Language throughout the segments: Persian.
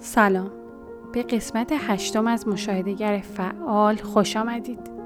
سلام. به قسمت هشتم از مشاهدهگر فعال خوش آمدید.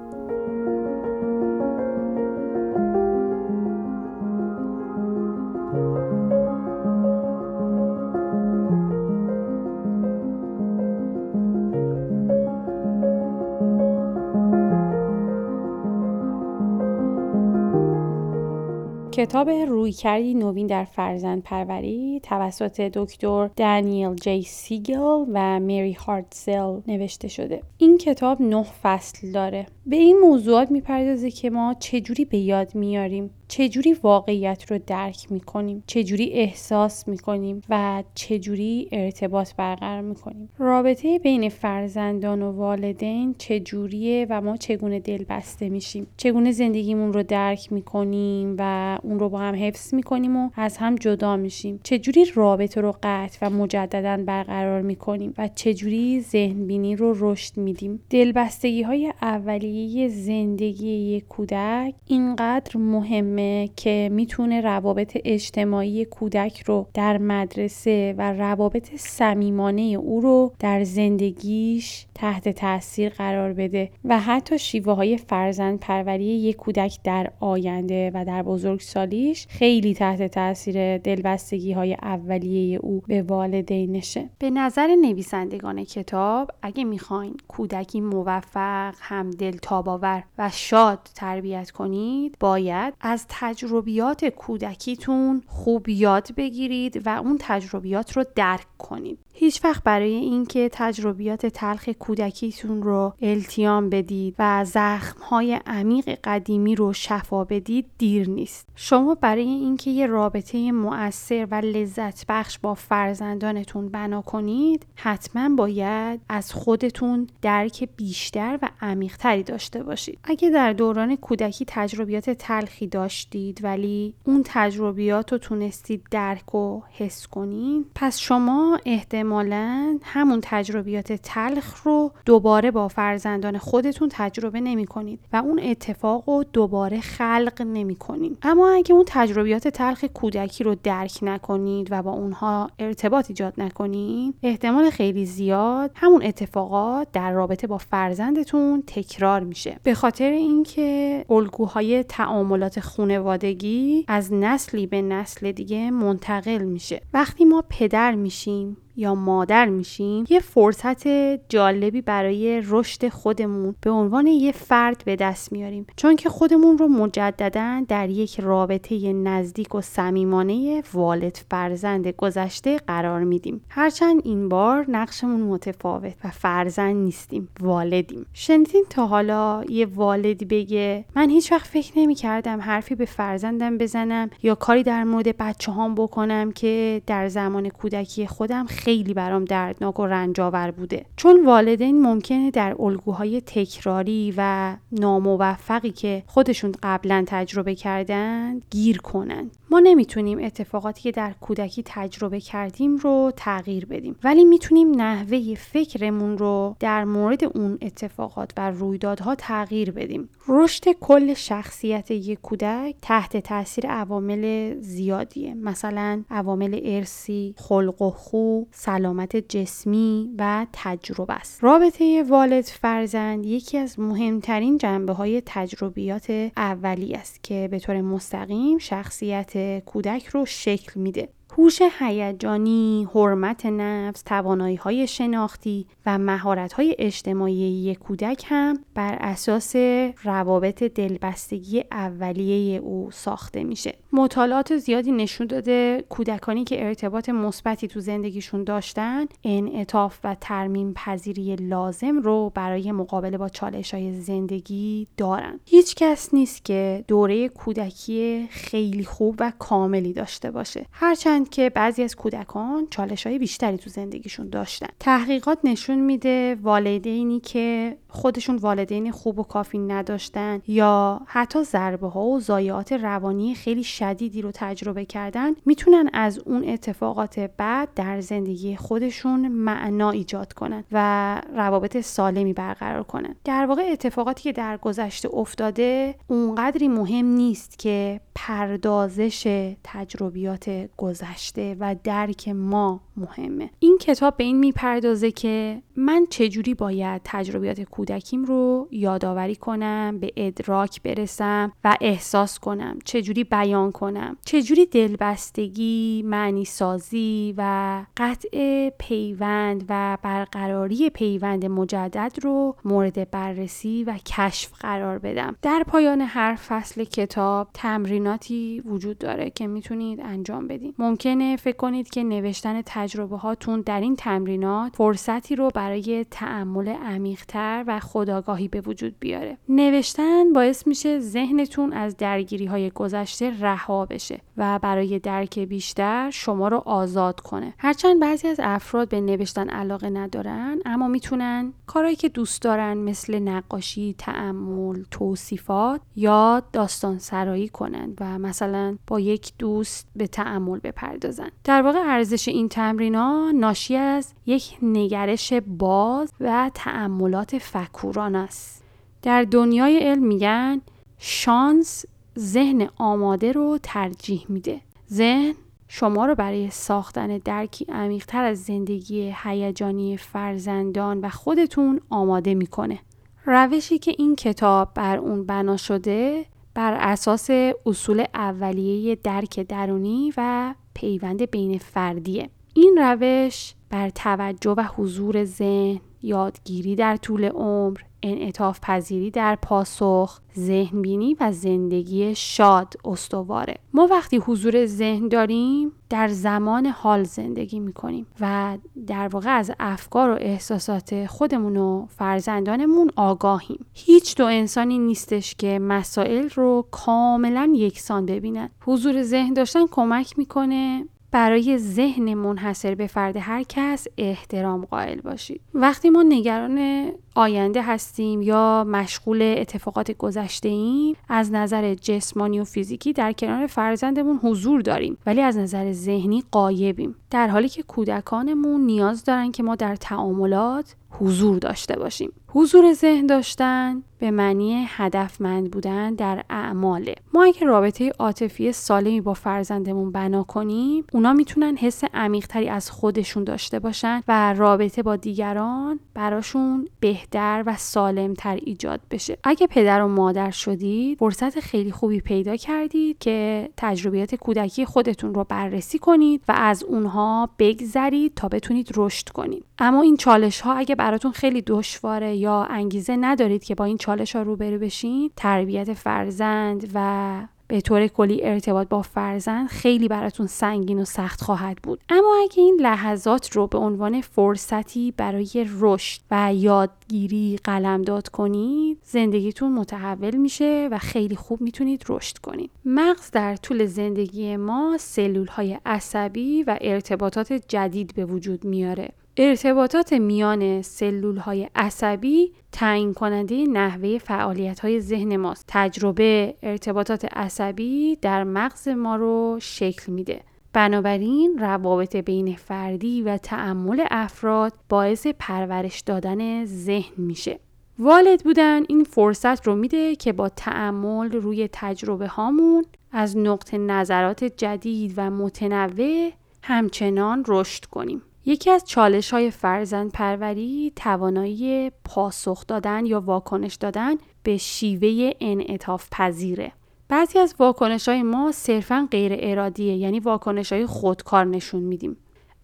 کتاب رویکردی نوین در فرزند پروری توسط دکتر دانیل جی سیگل و مری هارتزل نوشته شده. این کتاب نه فصل داره. به این موضوعات می‌پردازه که ما چجوری به یاد میاریم چجوری واقعیت رو درک می‌کنیم؟ چجوری احساس می‌کنیم و چجوری ارتباط برقرار می‌کنیم؟ رابطه بین فرزندان و والدین چجوریه و ما چگونه دل بسته میشیم؟ چگونه زندگیمون رو درک می‌کنیم و اون رو با هم حفظ می‌کنیم و از هم جدا میشیم؟ چجوری رابطه رو قطع و مجددا برقرار می‌کنیم و چجوری ذهن بینی رو رشد میدیم؟ دلبستگی های اولیه زندگی یک کودک اینقدر مهمه که می‌تونه روابط اجتماعی کودک رو در مدرسه و روابط صمیمانه او رو در زندگیش تحت تاثیر قرار بده و حتی شیوه های فرزند پروری یک کودک در آینده و در بزرگسالیش خیلی تحت تاثیر دلبستگی های اولیه او به والدینشه به نظر نویسندگان کتاب اگه می‌خواین کودکی موفق هم دلتاباور و شاد تربیت کنید باید از تجربیات کودکیتون خوب یاد بگیرید و اون تجربیات رو درک کنید هیچ وقت برای اینکه تجربیات تلخ کودکیتون رو التیام بدید و زخمهای عمیق قدیمی رو شفا بدید دیر نیست. شما برای اینکه یه رابطه مؤثر و لذت بخش با فرزندانتون بنا کنید حتما باید از خودتون درک بیشتر و عمیقتری داشته باشید. اگه در دوران کودکی تجربیات تلخی داشتید ولی اون تجربیات رو تونستید درک و حس کنید پس شما احتمال احتمالا همون تجربیات تلخ رو دوباره با فرزندان خودتون تجربه نمی کنید و اون اتفاق رو دوباره خلق نمی کنید. اما اگه اون تجربیات تلخ کودکی رو درک نکنید و با اونها ارتباط ایجاد نکنید احتمال خیلی زیاد همون اتفاقات در رابطه با فرزندتون تکرار میشه به خاطر اینکه الگوهای تعاملات خانوادگی از نسلی به نسل دیگه منتقل میشه. وقتی ما پدر میشیم یا مادر میشیم یه فرصت جالبی برای رشد خودمون به عنوان یه فرد به دست میاریم. چون که خودمون رو مجددا در یک رابطه نزدیک و صمیمانه والد فرزند گذشته قرار میدیم. هرچند این بار نقشمون متفاوت و فرزند نیستیم والدیم. شنیدین تا حالا یه والدی بگه من هیچ وقت فکر نمی کردم حرفی به فرزندم بزنم یا کاری در مورد بچه هم بکنم که در زمان کودکی خودم خیلی برام دردناک و رنجاور بوده. چون والدین ممکنه در الگوهای تکراری و ناموفقی که خودشون قبلا تجربه کردن گیر کنن. ما نمی‌تونیم اتفاقاتی که در کودکی تجربه کردیم رو تغییر بدیم. ولی می‌تونیم نحوه فکرمون رو در مورد اون اتفاقات و رویدادها تغییر بدیم. رشد کل شخصیت یک کودک تحت تاثیر عوامل زیادیه. مثلا عوامل ارسی خلق و خو سلامت جسمی و تجربه است. رابطه والد فرزند یکی از مهمترین جنبه های تجربیات اولی است که به طور مستقیم شخصیت کودک رو شکل میده. هوش هیجانی، حرمت نفس، توانایی های شناختی و مهارت های اجتماعی یک کودک هم بر اساس روابط دلبستگی اولیه او ساخته میشه. مطالعات زیادی نشون داده کودکانی که ارتباط مثبتی تو زندگیشون داشتن انعطاف و ترمیم پذیری لازم رو برای مقابله با چالش های زندگی دارن. هیچ کس نیست که دوره کودکی خیلی خوب و کاملی داشته باشه. هرچند که بعضی از کودکان چالش های بیشتری تو زندگیشون داشتن. تحقیقات نشون میده والدینی که خودشون والدین خوب و کافی نداشتن یا حتی ضربه ها و ضایعات روانی خیلی شدیدی رو تجربه کردن می‌تونن از اون اتفاقات بعد در زندگی خودشون معنا ایجاد کنن و روابط سالمی برقرار کنن. در واقع اتفاقاتی که در گذشته افتاده اونقدری مهم نیست که پردازش تجربیات گذشته و درک ما مهمه. این کتاب به این می‌پردازه که من چجوری باید تجربیات کودکیم رو یادآوری کنم به ادراک برسم و احساس کنم؟ چجوری بیان کنم؟ چجوری دلبستگی معنی سازی و قطع پیوند و برقراری پیوند مجدد رو مورد بررسی و کشف قرار بدم؟ در پایان هر فصل کتاب تمریناتی وجود داره که می‌تونید انجام بدید ممکنه فکر کنید که نوشتن تجربه هاتون در این تمرینات فرصتی رو برای تعمل عمیقتر و خداگاهی به وجود بیاره. نوشتن باعث میشه ذهنتون از درگیری های گذشته رها بشه و برای درک بیشتر شما رو آزاد کنه. هرچند بعضی از افراد به نوشتن علاقه ندارن اما می‌تونن کارهایی که دوست دارن مثل نقاشی، تعمل، توصیفات یا داستان سرایی کنن و مثلا با یک دوست به تعمل بپردازن. در واقع ارزش این تمرینا ناشی از یک نگرش باز و تعملات فکوران است. در دنیای علم میگن شانس ذهن آماده رو ترجیح میده. ذهن شما رو برای ساختن درکی عمیقتر از زندگی هیجانی فرزندان و خودتون آماده می‌کنه. روشی که این کتاب بر اون بنا شده بر اساس اصول اولیه درک درونی و پیوند بین فردیه. این روش بر توجه و حضور ذهن یادگیری در طول عمر انعطاف پذیری در پاسخ ذهن بینی و زندگی شاد استواره. ما وقتی حضور ذهن داریم در زمان حال زندگی می‌کنیم و در واقع از افکار و احساسات خودمون و فرزندانمون آگاهیم. هیچ دو انسانی نیستش که مسائل رو کاملا یکسان ببینن. حضور ذهن داشتن کمک می‌کنه برای ذهن منحصر به فرد هر کس احترام قائل باشید. وقتی ما نگران آینده هستیم یا مشغول اتفاقات گذشته ایم از نظر جسمانی و فیزیکی در کنار فرزندمون حضور داریم ولی از نظر ذهنی قایبیم. در حالی که کودکانمون نیاز دارن که ما در تعاملات حضور داشته باشیم. حضور ذهن داشتن به معنی هدفمند بودن در اعماله. ما اگه رابطه عاطفی سالمی با فرزندمون بنا کنیم اونا می‌تونن حس عمیقتری از خودشون داشته باشن و رابطه با دیگران براشون بهتر و سالمتر ایجاد بشه. اگه پدر و مادر شدید فرصت خیلی خوبی پیدا کردید که تجربیات کودکی خودتون رو بررسی کنید و از اونها بگذرید تا بتونید رشد کنید. اما این چالش ها اگه براتون خیلی دشواره یا انگیزه ندارید که با این چالش ها روبرو بشین تربیت فرزند و به طور کلی ارتباط با فرزند خیلی براتون سنگین و سخت خواهد بود. اما اگه این لحظات رو به عنوان فرصتی برای رشد و یادگیری قلمداد کنید زندگیتون متحول میشه و خیلی خوب می‌تونید رشد کنید. مغز در طول زندگی ما سلول های عصبی و ارتباطات جدید به وجود میاره. ارتباطات میان سلول های عصبی تعیین کننده نحوه فعالیت های ذهن ماست. تجربه ارتباطات عصبی در مغز ما رو شکل میده. بنابراین روابط بین فردی و تعمل افراد باعث پرورش دادن ذهن میشه. والد بودن این فرصت رو میده که با تعمل روی تجربه هامون از نقطه نظرات جدید و متنوع همچنان رشد کنیم. یکی از چالش های فرزند پروری توانایی پاسخ دادن یا واکنش دادن به شیوه انعطاف پذیره. بعضی از واکنش های ما صرفا غیر ارادیه یعنی واکنش های خودکار نشون میدیم.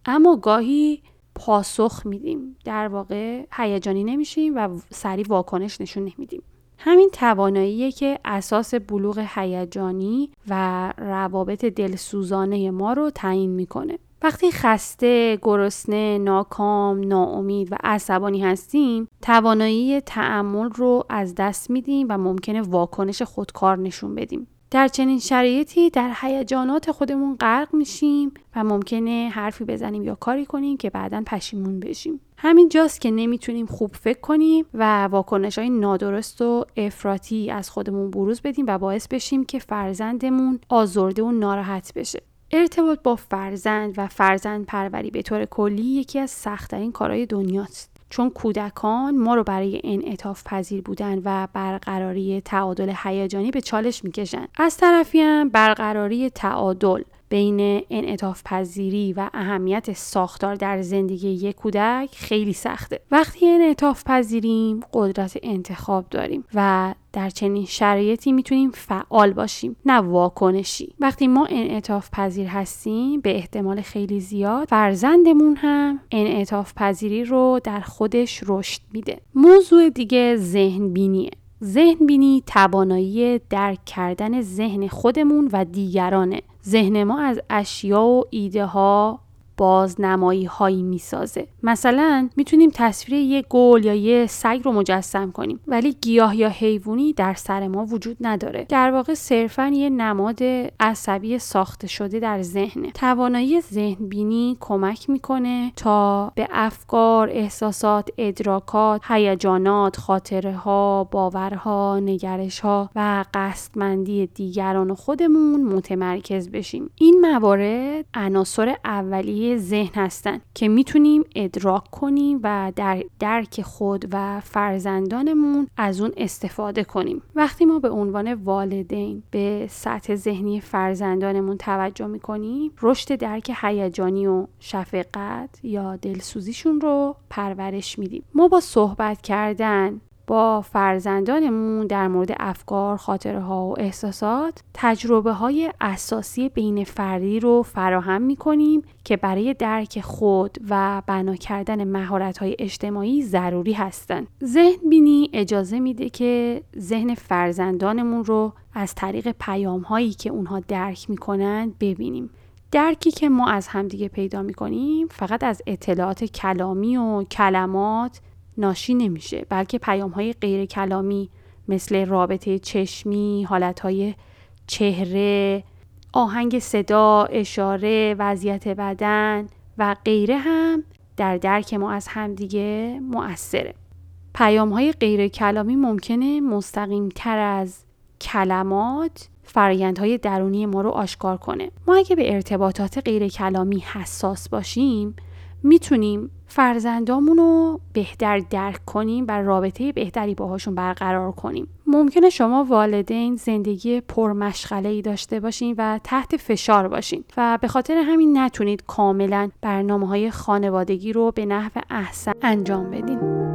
اما گاهی پاسخ میدیم. در واقع هیجانی نمیشیم و سریع واکنش نشون نمیدیم. همین تواناییه که اساس بلوغ هیجانی و روابط دلسوزانه ما رو تعیین می‌کنه. وقتی خسته، گرسنه، ناکام، ناامید و عصبانی هستیم، توانایی تعمل رو از دست میدیم و ممکنه واکنش خودکار نشون بدیم. در چنین شرایطی در هیجانات خودمون غرق میشیم و ممکنه حرفی بزنیم یا کاری کنیم که بعدا پشیمون بشیم همین جاست که نمی‌تونیم خوب فکر کنیم و واکنش های نادرست و افراطی از خودمون بروز بدیم و باعث بشیم که فرزندمون آزرده و ناراحت بشه ارتباط با فرزند و فرزند پروری به طور کلی یکی از سختترین کارهای دنیاست. چون کودکان ما رو برای انعطاف پذیر بودن و برقراری تعادل هیجانی به چالش می‌کشن. از طرفی هم برقراری تعادل بین انعطاف پذیری و اهمیت ساختار در زندگی یک کودک خیلی سخته. وقتی انعطاف پذیریم قدرت انتخاب داریم و در چنین شرایطی می‌تونیم فعال باشیم نه واکنشی. وقتی ما انعطاف پذیر هستیم به احتمال خیلی زیاد فرزندمون هم انعطاف پذیری رو در خودش رشد میده. موضوع دیگه ذهن بینیه ذهن بینی توانایی درک کردن ذهن خودمون و دیگرانه. ذهن ما از اشیا و ایده ها بازنمایی هایی می‌سازه. مثلا می‌تونیم تصویر یه گل یا یه سگ رو مجسم کنیم ولی گیاه یا حیوانی در سر ما وجود نداره. در واقع صرفا یه نماد عصبی ساخته شده در ذهن توانایی ذهن بینی کمک می‌کنه تا به افکار احساسات ادراکات هیجانات خاطره ها باورها نگرش ها و قصدمندی دیگران و خودمون متمرکز بشیم. این موارد عناصر اولیه ذهن هستن که می‌تونیم ادراک کنیم و در درک خود و فرزندانمون از اون استفاده کنیم. وقتی ما به عنوان والدین به سطح ذهنی فرزندانمون توجه می‌کنیم رشد درک هیجانی و شفقت یا دلسوزیشون رو پرورش میدیم. ما با صحبت کردن با فرزندانمون در مورد افکار، خاطره ها و احساسات تجربه های اساسی بین فردی رو فراهم می کنیم که برای درک خود و بنا کردن مهارت های اجتماعی ضروری هستند. ذهن بینی اجازه میده که ذهن فرزندانمون رو از طریق پیام هایی که اونها درک می‌کنن ببینیم. درکی که ما از همدیگه پیدا می‌کنیم فقط از اطلاعات کلامی و کلمات ناشی نمیشه بلکه پیام های غیر کلامی مثل رابطه چشمی، حالت های چهره، آهنگ صدا، اشاره، وضعیت بدن و غیره هم در درک ما از همدیگه مؤثره. پیام های غیر کلامی ممکنه مستقیم تر از کلمات فرایندهای درونی ما رو آشکار کنه. ما اگه به ارتباطات غیر کلامی حساس باشیم می‌تونیم فرزندامون رو بهتر درک کنیم و رابطه بهتری باهاشون برقرار کنیم. ممکنه شما والدین زندگی پرمشغله ای داشته باشین و تحت فشار باشین و به خاطر همین نتونید کاملا برنامه های خانوادگی رو به نحو احسن انجام بدین.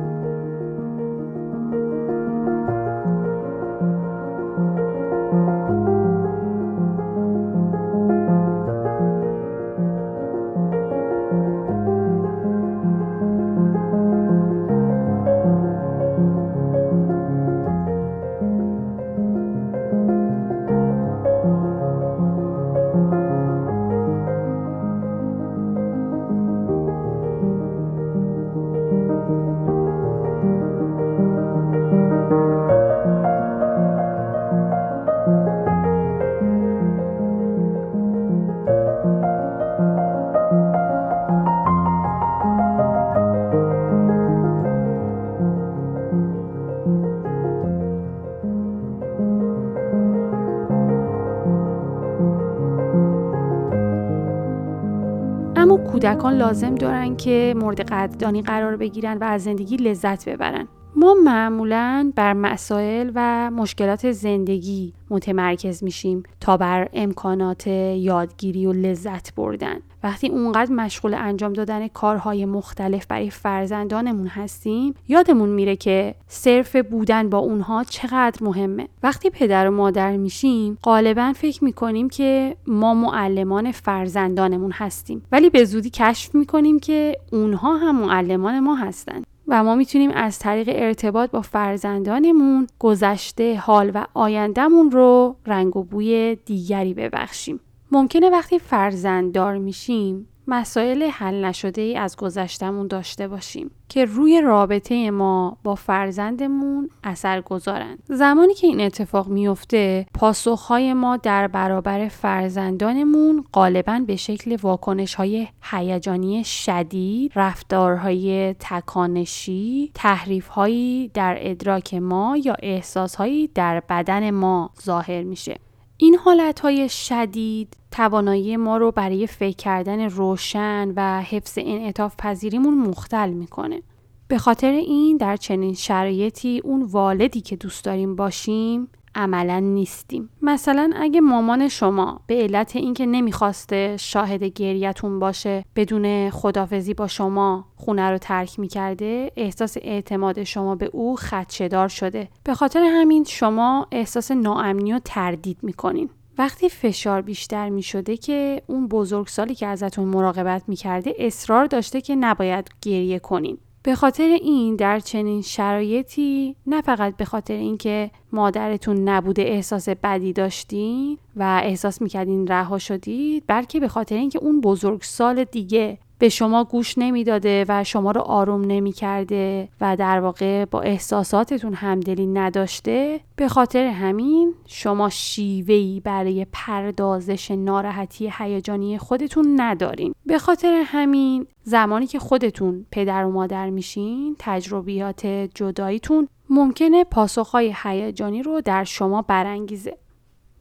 کودکان لازم دارن که مورد قدردانی قرار بگیرن و از زندگی لذت ببرن. ما معمولا بر مسائل و مشکلات زندگی متمرکز میشیم تا بر امکانات یادگیری و لذت بردن. وقتی اونقدر مشغول انجام دادن کارهای مختلف برای فرزندانمون هستیم یادمون میره که صرف بودن با اونها چقدر مهمه. وقتی پدر و مادر میشیم غالبا فکر می‌کنیم که ما معلمان فرزندانمون هستیم. ولی به زودی کشف می‌کنیم که اونها هم معلمان ما هستن. و ما می‌تونیم از طریق ارتباط با فرزندانمون گذشته حال و آیندهمون رو رنگ و بوی دیگری ببخشیم. ممکنه وقتی فرزند دار میشیم مسائل حل نشده ای از گذشتمون داشته باشیم که روی رابطه ما با فرزندمون اثر گذارند. زمانی که این اتفاق میفته پاسخهای ما در برابر فرزندانمون غالبا به شکل واکنش های هیجانی شدید، رفتارهای تکانشی، تحریف هایی در ادراک ما یا احساس هایی در بدن ما ظاهر میشه. این حالت های شدید توانایی ما رو برای فکر کردن روشن و حفظ انعطاف پذیریمون مختل می‌کنه. به خاطر این در چنین شرایطی اون والدی که دوست داریم باشیم عملا نیستیم. مثلا اگه مامان شما به علت اینکه نمی‌خواسته شاهد گریتون باشه بدون خدافزی با شما خونه رو ترک می‌کرده احساس اعتماد شما به او خدشدار شده. به خاطر همین شما احساس ناامنی و تردید می‌کنین. وقتی فشار بیشتر می شده که اون بزرگسالی که ازتون مراقبت می کرده اصرار داشته که نباید گریه کنین. به خاطر این در چنین شرایطی نه فقط به خاطر اینکه مادرتون نبوده احساس بدی داشتین و احساس می‌کردین رها شدید بلکه به خاطر اینکه اون بزرگ سال دیگه به شما گوش نمی‌داده و شما رو آروم نمی‌کرده و در واقع با احساساتتون همدلی نداشته. به خاطر همین شما شیوهی برای پردازش ناراحتی هیجانی خودتون ندارین. به خاطر همین زمانی که خودتون پدر و مادر میشین تجربیات جداییتون ممکنه پاسخهای هیجانی رو در شما برانگیزه.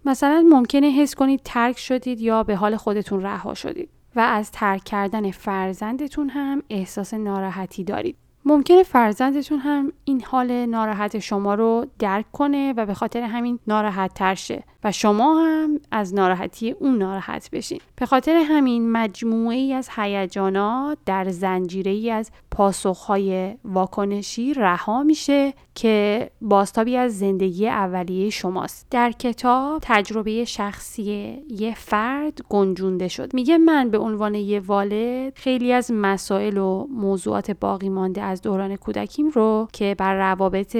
مثلا ممکنه حس کنید ترک شدید یا به حال خودتون رها شدید. و از ترک کردن فرزندتون هم احساس ناراحتی دارید. ممکنه فرزندتون هم این حال ناراحت شما رو درک کنه و به خاطر همین ناراحت تر شه و شما هم از ناراحتی اون ناراحت بشین به خاطر همین مجموعه ای از هیجانات در زنجیره ای از پاسخهای واکنشی رها میشه که باستابی از زندگی اولیه شماست. در کتاب تجربه شخصی یه فرد گنجونده شد. میگه من به عنوان یه والد خیلی از مسائل و موضوعات باقی مانده از دوران کودکیم رو که بر روابط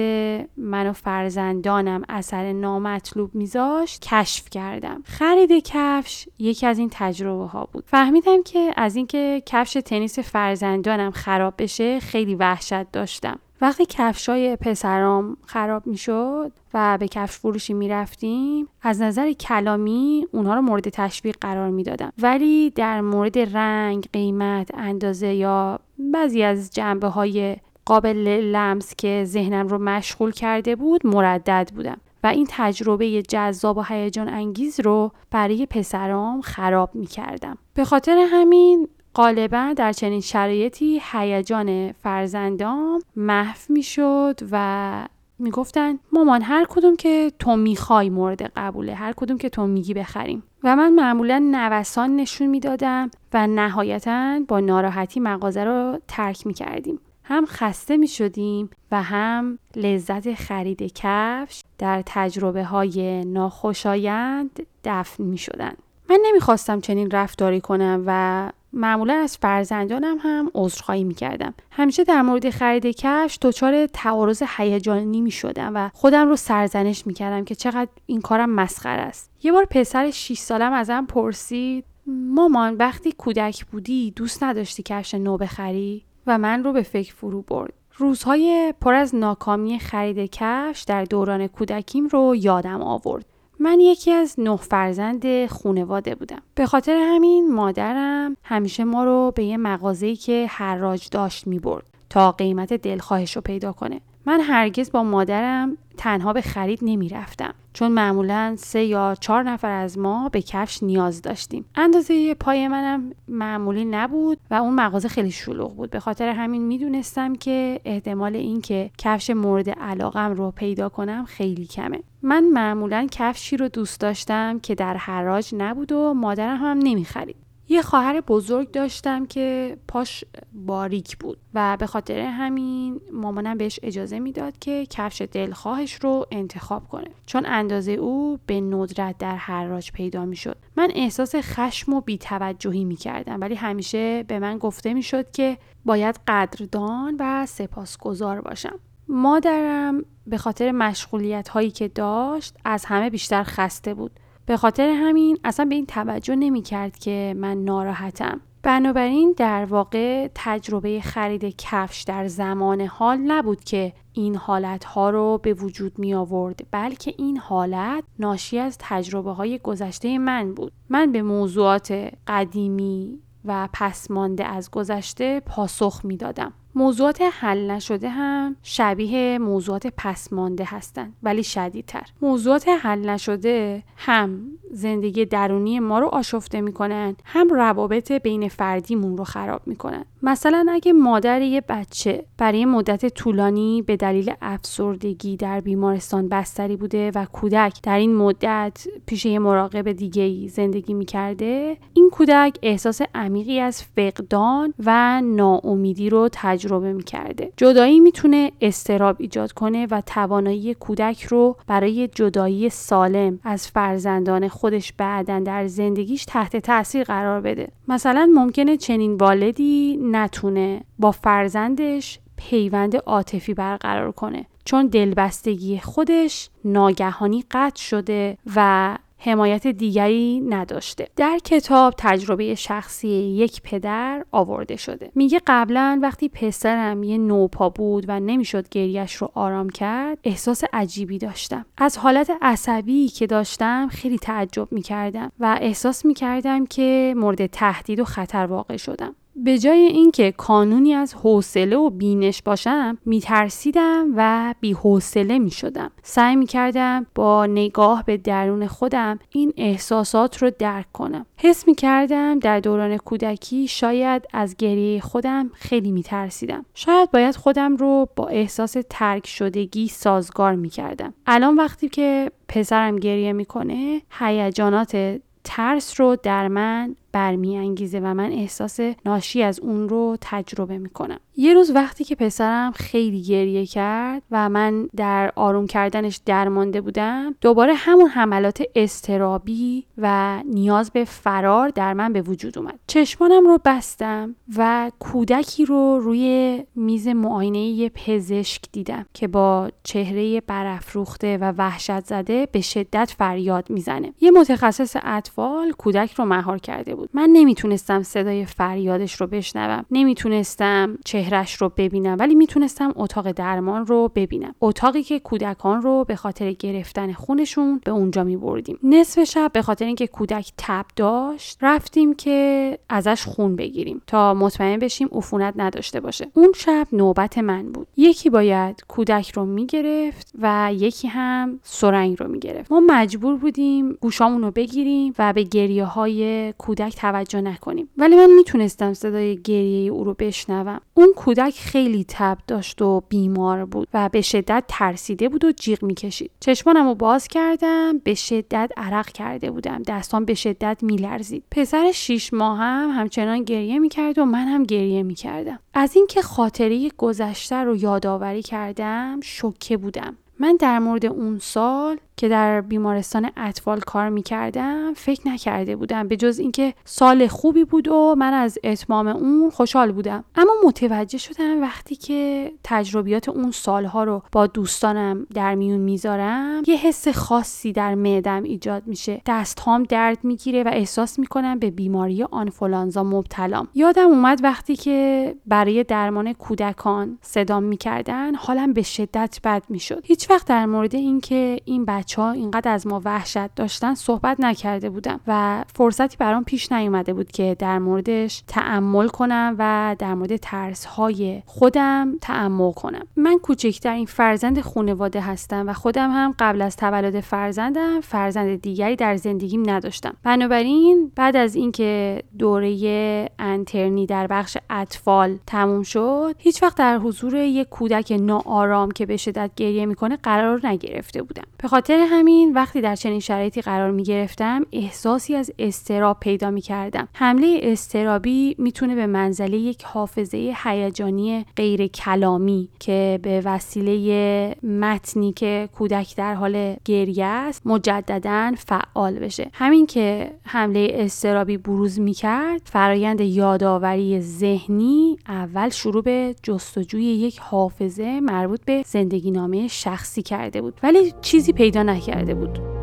من و فرزندانم اثر نامطلوب میذاشت کشف کردم. خرید کفش یکی از این تجربه ها بود. فهمیدم که از اینکه کفش تنیس فرزندانم خراب بشه خیلی وحشت داشتم. وقتی کفشای پسرام خراب می‌شد و به کفش فروشی می‌رفتیم از نظر کلامی اونها رو مورد تشویق قرار می‌دادم ولی در مورد رنگ قیمت اندازه یا بعضی از جنبه های قابل لمس که ذهنم رو مشغول کرده بود مردد بودم و این تجربه جذاب و هیجان انگیز رو برای پسرام خراب می کردم. به خاطر همین غالبا در چنین شرایطی هیجان فرزندام محو می شد و می‌گفتن مامان هر کدوم که تو می‌خوای مورد قبوله هر کدوم که تو میگی بخریم و من معمولا نوسان نشون می‌دادم و نهایتا با ناراحتی مغازه رو ترک می‌کردیم هم خسته می شدیم و هم لذت خرید کفش در تجربه های ناخوشایند دفن می شدن. من نمی‌خواستم چنین رفتاری کنم و معمولا از فرزندانم هم عذرخواهی می‌کردم. همیشه در مورد خرید کفش دچار تعارض هیجانی می شدم و خودم رو سرزنش می‌کردم که چقدر این کارم مسخر است. یه بار پسر 6 سالم ازم پرسید مامان وقتی کودک بودی دوست نداشتی کفش نو بخری؟ و من رو به فکر فرو برد. روزهای پر از ناکامی خرید کفش در دوران کودکیم رو یادم آورد. من یکی از نه فرزند خونواده بودم. به خاطر همین مادرم همیشه ما رو به یه مغازه‌ای که حراج داشت می برد تا قیمت دلخواهش رو پیدا کنه. من هرگز با مادرم تنها به خرید نمی رفتم چون معمولا سه یا چهار نفر از ما به کفش نیاز داشتیم. اندازه پای منم معمولی نبود و اون مغازه خیلی شلوغ بود. به خاطر همین می‌دونستم که احتمال اینکه کفش مورد علاقم رو پیدا کنم خیلی کمه. من معمولا کفشی رو دوست داشتم که در حراج نبود و مادرم هم نمی‌خرید. یه خواهر بزرگ داشتم که پاش باریک بود و به خاطر همین مامانم بهش اجازه می‌داد که کفش دلخواهش رو انتخاب کنه. چون اندازه او به ندرت در حراج پیدا می‌شد. من احساس خشم و بیتوجهی می‌کردم ولی همیشه به من گفته می‌شد که باید قدردان و سپاسگزار باشم. مادرم به خاطر مشغولیت هایی که داشت از همه بیشتر خسته بود. به خاطر همین اصلا به این توجه نمی کرد که من ناراحتم. بنابراین در واقع تجربه خرید کفش در زمان حال نبود که این حالت ها رو به وجود می آورد بلکه این حالت ناشی از تجربه های گذشته من بود. من به موضوعات قدیمی و پسمانده از گذشته پاسخ می دادم موضوعات حل نشده هم شبیه موضوعات پسمانده هستند ولی شدیدتر. موضوعات حل نشده هم زندگی درونی ما رو آشفته می‌کنن هم روابط بین فردیمون رو خراب می‌کنن. مثلا اگه مادر یه بچه برای مدت طولانی به دلیل افسردگی در بیمارستان بستری بوده و کودک در این مدت پیش یه مراقب دیگه زندگی می‌کرده این کودک احساس عمیقی از فقدان و ناامیدی رو تجربه می‌کرده. جدایی می‌تونه استراب ایجاد کنه و توانایی کودک رو برای جدایی سالم از فرزندان خودش بعدا در زندگیش تحت تاثیر قرار بده. مثلا ممکنه چنین والدی نتونه با فرزندش پیوند عاطفی برقرار کنه چون دلبستگی خودش ناگهانی قطع شده و حمایت دیگری نداشته. در کتاب تجربه شخصی یک پدر آورده شده. میگه قبلا وقتی پسرم یه نوپا بود و نمی‌شد گریش رو آرام کرد احساس عجیبی داشتم. از حالت عصبی که داشتم خیلی تعجب می‌کردم و احساس می‌کردم که مورد تهدید و خطر واقع شدم. به جای اینکه کانونی از حوصله و بینش باشم میترسیدم و بیحوصله می‌شدم. سعی می‌کردم با نگاه به درون خودم این احساسات رو درک کنم. حس می‌کردم در دوران کودکی شاید از گریه خودم خیلی میترسیدم. شاید باید خودم رو با احساس ترک شدگی سازگار می‌کردم. الان وقتی که پسرم گریه می‌کنه هیجانات ترس رو در من برمیانگیزه و من احساس ناشی از اون رو تجربه می‌کنم. یه روز وقتی که پسرم خیلی گریه کرد و من در آروم کردنش درمانده بودم دوباره همون حملات استرابی و نیاز به فرار در من به وجود اومد. چشمانم رو بستم و کودکی رو روی میز معاینه پزشک دیدم که با چهره برافروخته و وحشت زده به شدت فریاد می‌زنه. یه متخصص اطفال کودک رو مهار کرده بود. من نمی‌تونستم صدای فریادش رو بشنوم. نمی‌تونستم چهرش رو ببینم ولی می‌تونستم اتاق درمان رو ببینم. اتاقی که کودکان رو به خاطر گرفتن خونشون به اونجا میبردیم. نصف شب به خاطر اینکه کودک تب داشت رفتیم که ازش خون بگیریم تا مطمئن بشیم عفونت نداشته باشه. اون شب نوبت من بود. یکی باید کودک رو می‌گرفت و یکی هم سرنگ رو می‌گرفت. ما مجبور بودیم گوشامون رو بگیریم و به گریه های کودک توجه نکنیم. ولی من می‌تونستم صدای گریه او رو بشنوم. اون کودک خیلی تب داشت و بیمار بود و به شدت ترسیده بود و جیغ می‌کشید. چشمانم رو باز کردم به شدت عرق کرده بودم. دستان به شدت میلرزید. پسر شیش ماه هم همچنان گریه می‌کرد و من هم گریه می‌کردم. از اینکه خاطره گذشته رو یادآوری کردم شوکه بودم. من در مورد اون سال که در بیمارستان اطفال کار می‌کردم فکر نکرده بودم. به جز اینکه سال خوبی بود و من از اتمام اون خوشحال بودم. اما متوجه شدم وقتی که تجربیات اون سالها رو با دوستانم در میون می‌ذارم یه حس خاصی در معدم ایجاد میشه. دستهام درد می‌گیره و احساس می‌کنم به بیماری آنفولانزا مبتلام یادم اومد وقتی که برای درمان کودکان صدام می‌کردن حالم به شدت بد می‌شد. هیچ وقت در مورد اینکه این بچه ها اینقدر از ما وحشت داشتن صحبت نکرده بودم و فرصتی برام پیش نیومده بود که در موردش تعمل کنم و در مورد ترس های خودم تعمل کنم. من کوچکترین فرزند خانواده هستم و خودم هم قبل از تولد فرزندم فرزند دیگری در زندگیم نداشتم. بنابراین بعد از اینکه دوره انترنی در بخش اطفال تموم شد هیچ وقت در حضور یک کودک ناآرام که به شدت گریه می‌کنه قرار نگرفته بودم. به خاطر همین وقتی در چنین شرایطی قرار می گرفتم احساسی از استراب پیدا می کردم حمله استرابی می‌تونه به منزله یک حافظه هیجانی غیر کلامی که به وسیله متنی که کودک در حال گریه است مجددا فعال بشه. همین که حمله استرابی بروز می کرد فرایند یادآوری ذهنی اول شروع به جستجوی یک حافظه مربوط به زندگی نامه شخصی کرده بود. ولی چیزی پیدا نکرده بود.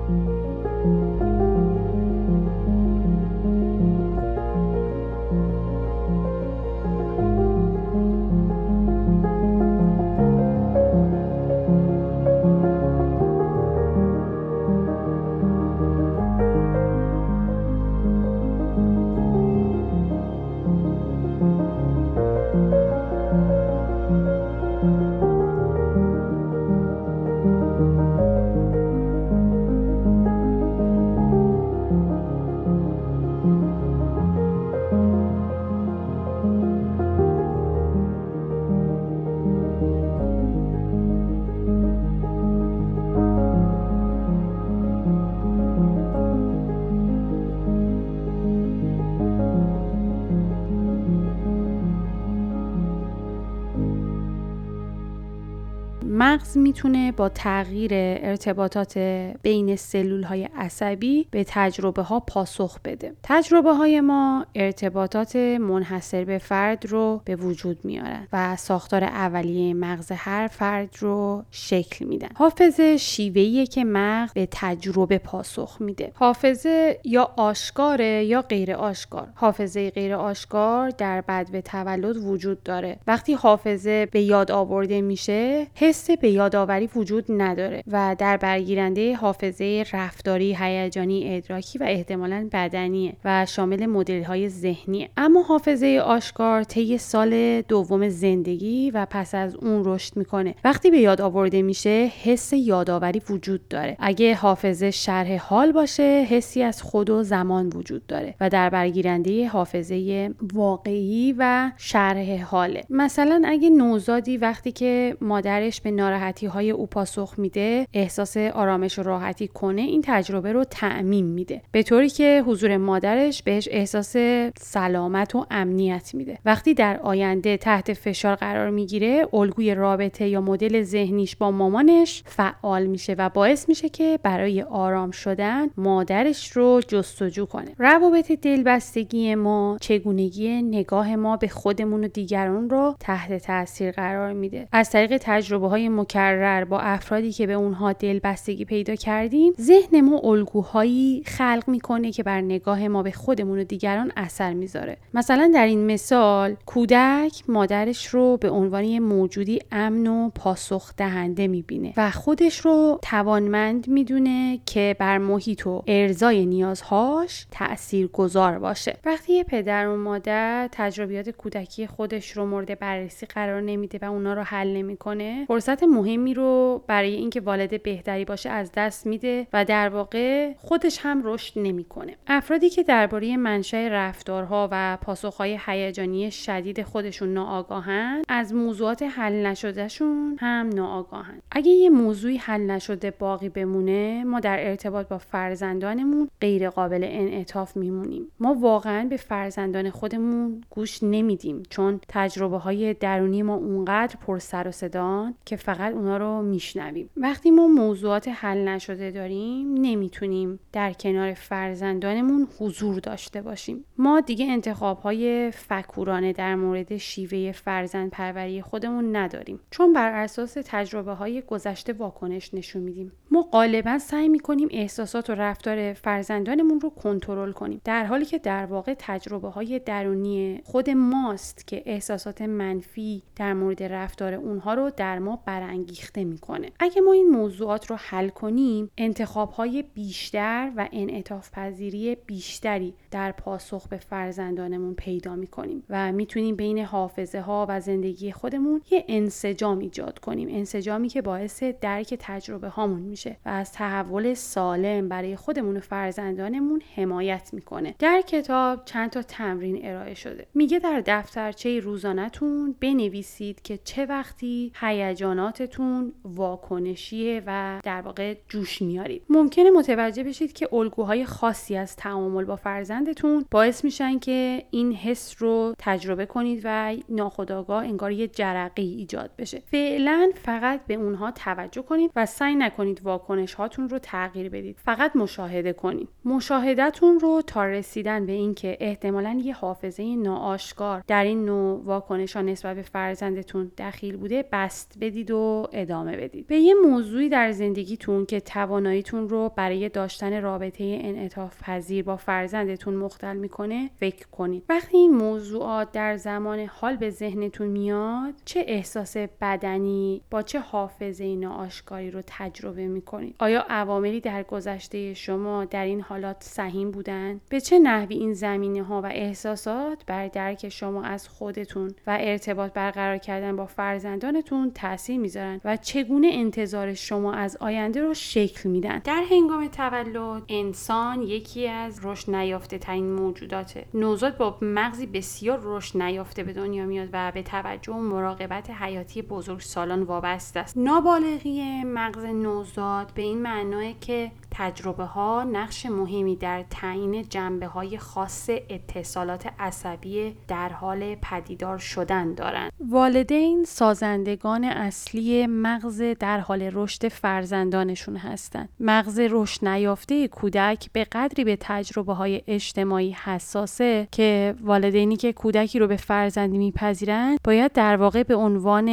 می‌تونه با تغییر ارتباطات بین سلول های عصبی به تجربه ها پاسخ بده. تجربه های ما ارتباطات منحصر به فرد رو به وجود میارن و ساختار اولیه مغز هر فرد رو شکل میدن. حافظه شیوهیه که مغز به تجربه پاسخ میده. حافظه یا آشکاره یا غیر آشکار. حافظه غیر آشکار در بدو تولد وجود داره. وقتی حافظه به یاد آورده میشه حس به یادآوری وجود نداره و در برگیرنده حافظه رفتاری هیجانی ادراکی و احتمالا بدنیه و شامل مدل های ذهنیه. اما حافظه آشکار طی سال دوم زندگی و پس از اون رشد می‌کنه. وقتی به یاد آورده میشه حس یادآوری وجود داره. اگه حافظه شرح حال باشه حسی از خود و زمان وجود داره و در برگیرنده حافظه واقعی و شرح حاله. مثلا اگه نوزادی وقتی که مادرش به ناراحتی های او پاسخ میده احساس آرامش و راحتی کنه این تجربه رو تعمین میده. به طوری که حضور مادرش بهش احساس سلامت و امنیت میده. وقتی در آینده تحت فشار قرار می‌گیره الگوی رابطه یا مدل ذهنیش با مامانش فعال میشه و باعث میشه که برای آرام شدن مادرش رو جستجو کنه. روابط دلبستگی ما چگونگی نگاه ما به خودمون و دیگران رو تحت تاثیر قرار میده. از طریق تجربه های مکرر با افرادی که به اونها دلبستگی پیدا کردیم ذهن ما الگوهایی خلق می‌کنه که بر نگاه ما به خودمون و دیگران اثر می‌ذاره. مثلا در این مثال کودک مادرش رو به عنوان موجودی امن و پاسخ دهنده می‌بینه و خودش رو توانمند می‌دونه که بر محیط و ارزای نیازهاش تأثیر گذار باشه. وقتی یه پدر و مادر تجربیات کودکی خودش رو مورد بررسی قرار نمیده و اونا رو حل نمی‌کنه فرصت مهمی رو برای اینکه والد بهتری باشه از دست میده و در واقع خودش هم رشد نمی‌کنه. افرادی که درباره منشأ رفتارها و پاسخهای هیجانی شدید خودشون ناآگاهن از موضوعات حل نشدهشون هم ناآگاهن. اگه یه موضوعی حل نشده باقی بمونه ما در ارتباط با فرزندانمون غیر قابل انعطاف میمونیم. ما واقعا به فرزندان خودمون گوش نمیدیم چون تجربه های درونی ما اونقدر پر سر و صدان که فقط اونا رو میشنویم. وقتی ما موضوعات حل نشده داریم نمی‌تونیم در کنار فرزندانمون حضور داشته باشیم. ما دیگه انتخاب های فکورانه در مورد شیوه فرزند پروری خودمون نداریم چون بر اساس تجربه های گذشته واکنش نشون میدیم. ما غالبا سعی می‌کنیم احساسات و رفتار فرزندانمون رو کنترل کنیم. در حالی که در واقع تجربه های درونی خود ماست که احساسات منفی در مورد رفتار اونها رو در ما برانگیخته می‌کنه. اگه ما این موضوعات رو حل کنیم انتخاب های بیشتر و انعطاف پذیری بیشتری در پاسخ به فرزندانمون پیدا می‌کنیم و می‌تونیم بین حافظه ها و زندگی خودمون یه انسجام ایجاد کنیم. انسجامی که باعث درک تجربه هامون میشه. و از تحول سالم برای خودمون و فرزندانمون حمایت می‌کنه. در کتاب چند تا تمرین ارائه شده. میگه در دفترچه روزانهتون بنویسید که چه وقتی هیجاناتتون واکنشیه و در واقع جوش میارید. ممکنه متوجه بشید که الگوهای خاصی از تعامل با فرزندتون باعث میشن که این حس رو تجربه کنید و ناخودآگاه انگار یه جرقه ایجاد بشه. فعلا فقط به اونها توجه کنید و سعی نکنید واکنش هاتون رو تغییر بدید. فقط مشاهده کنید. مشاهدتون رو تا رسیدن به اینکه احتمالا یه حافظه ناآشکار در این نوع واکنش ها نسبت به فرزندتون دخیل بوده بست بدید و ادامه بدید. به یه موضوعی در زندگیتون که تواناییتون رو برای داشتن رابطه انعطاف پذیر با فرزندتون مختل می‌کنه فکر کنید. وقتی این موضوعات در زمان حال به ذهنتون میاد چه احساس بدنی با چه حافظه ناآشکاری رو تجربه می‌کنید آیا عواملی در گذشته شما در این حالات سهیم بودن به چه نحوی این زمینه ها و احساسات بر درک شما از خودتون و ارتباط برقرار کردن با فرزندانتون تاثیر می‌ذارن و چگونه انتظار شما از آینده رو شکل میدن در هنگام تولد انسان یکی از رشد نیافته ترین موجوداته. نوزاد با مغزی بسیار رشد نیافته به دنیا میاد و به توجه و مراقبت حیاتی بزرگ سالان وابسته است. نابالغی مغز نوزاد میاد به این معناه که تجربه ها نقش مهمی در تعیین جنبه های خاص اتصالات عصبی در حال پدیدار شدن دارند. والدین سازندگان اصلی مغز در حال رشد فرزندانشون هستند. مغز رشد نیافته کودک به قدری به تجربه های اجتماعی حساسه که والدینی که کودکی رو به فرزندی میپذیرند باید در واقع به عنوان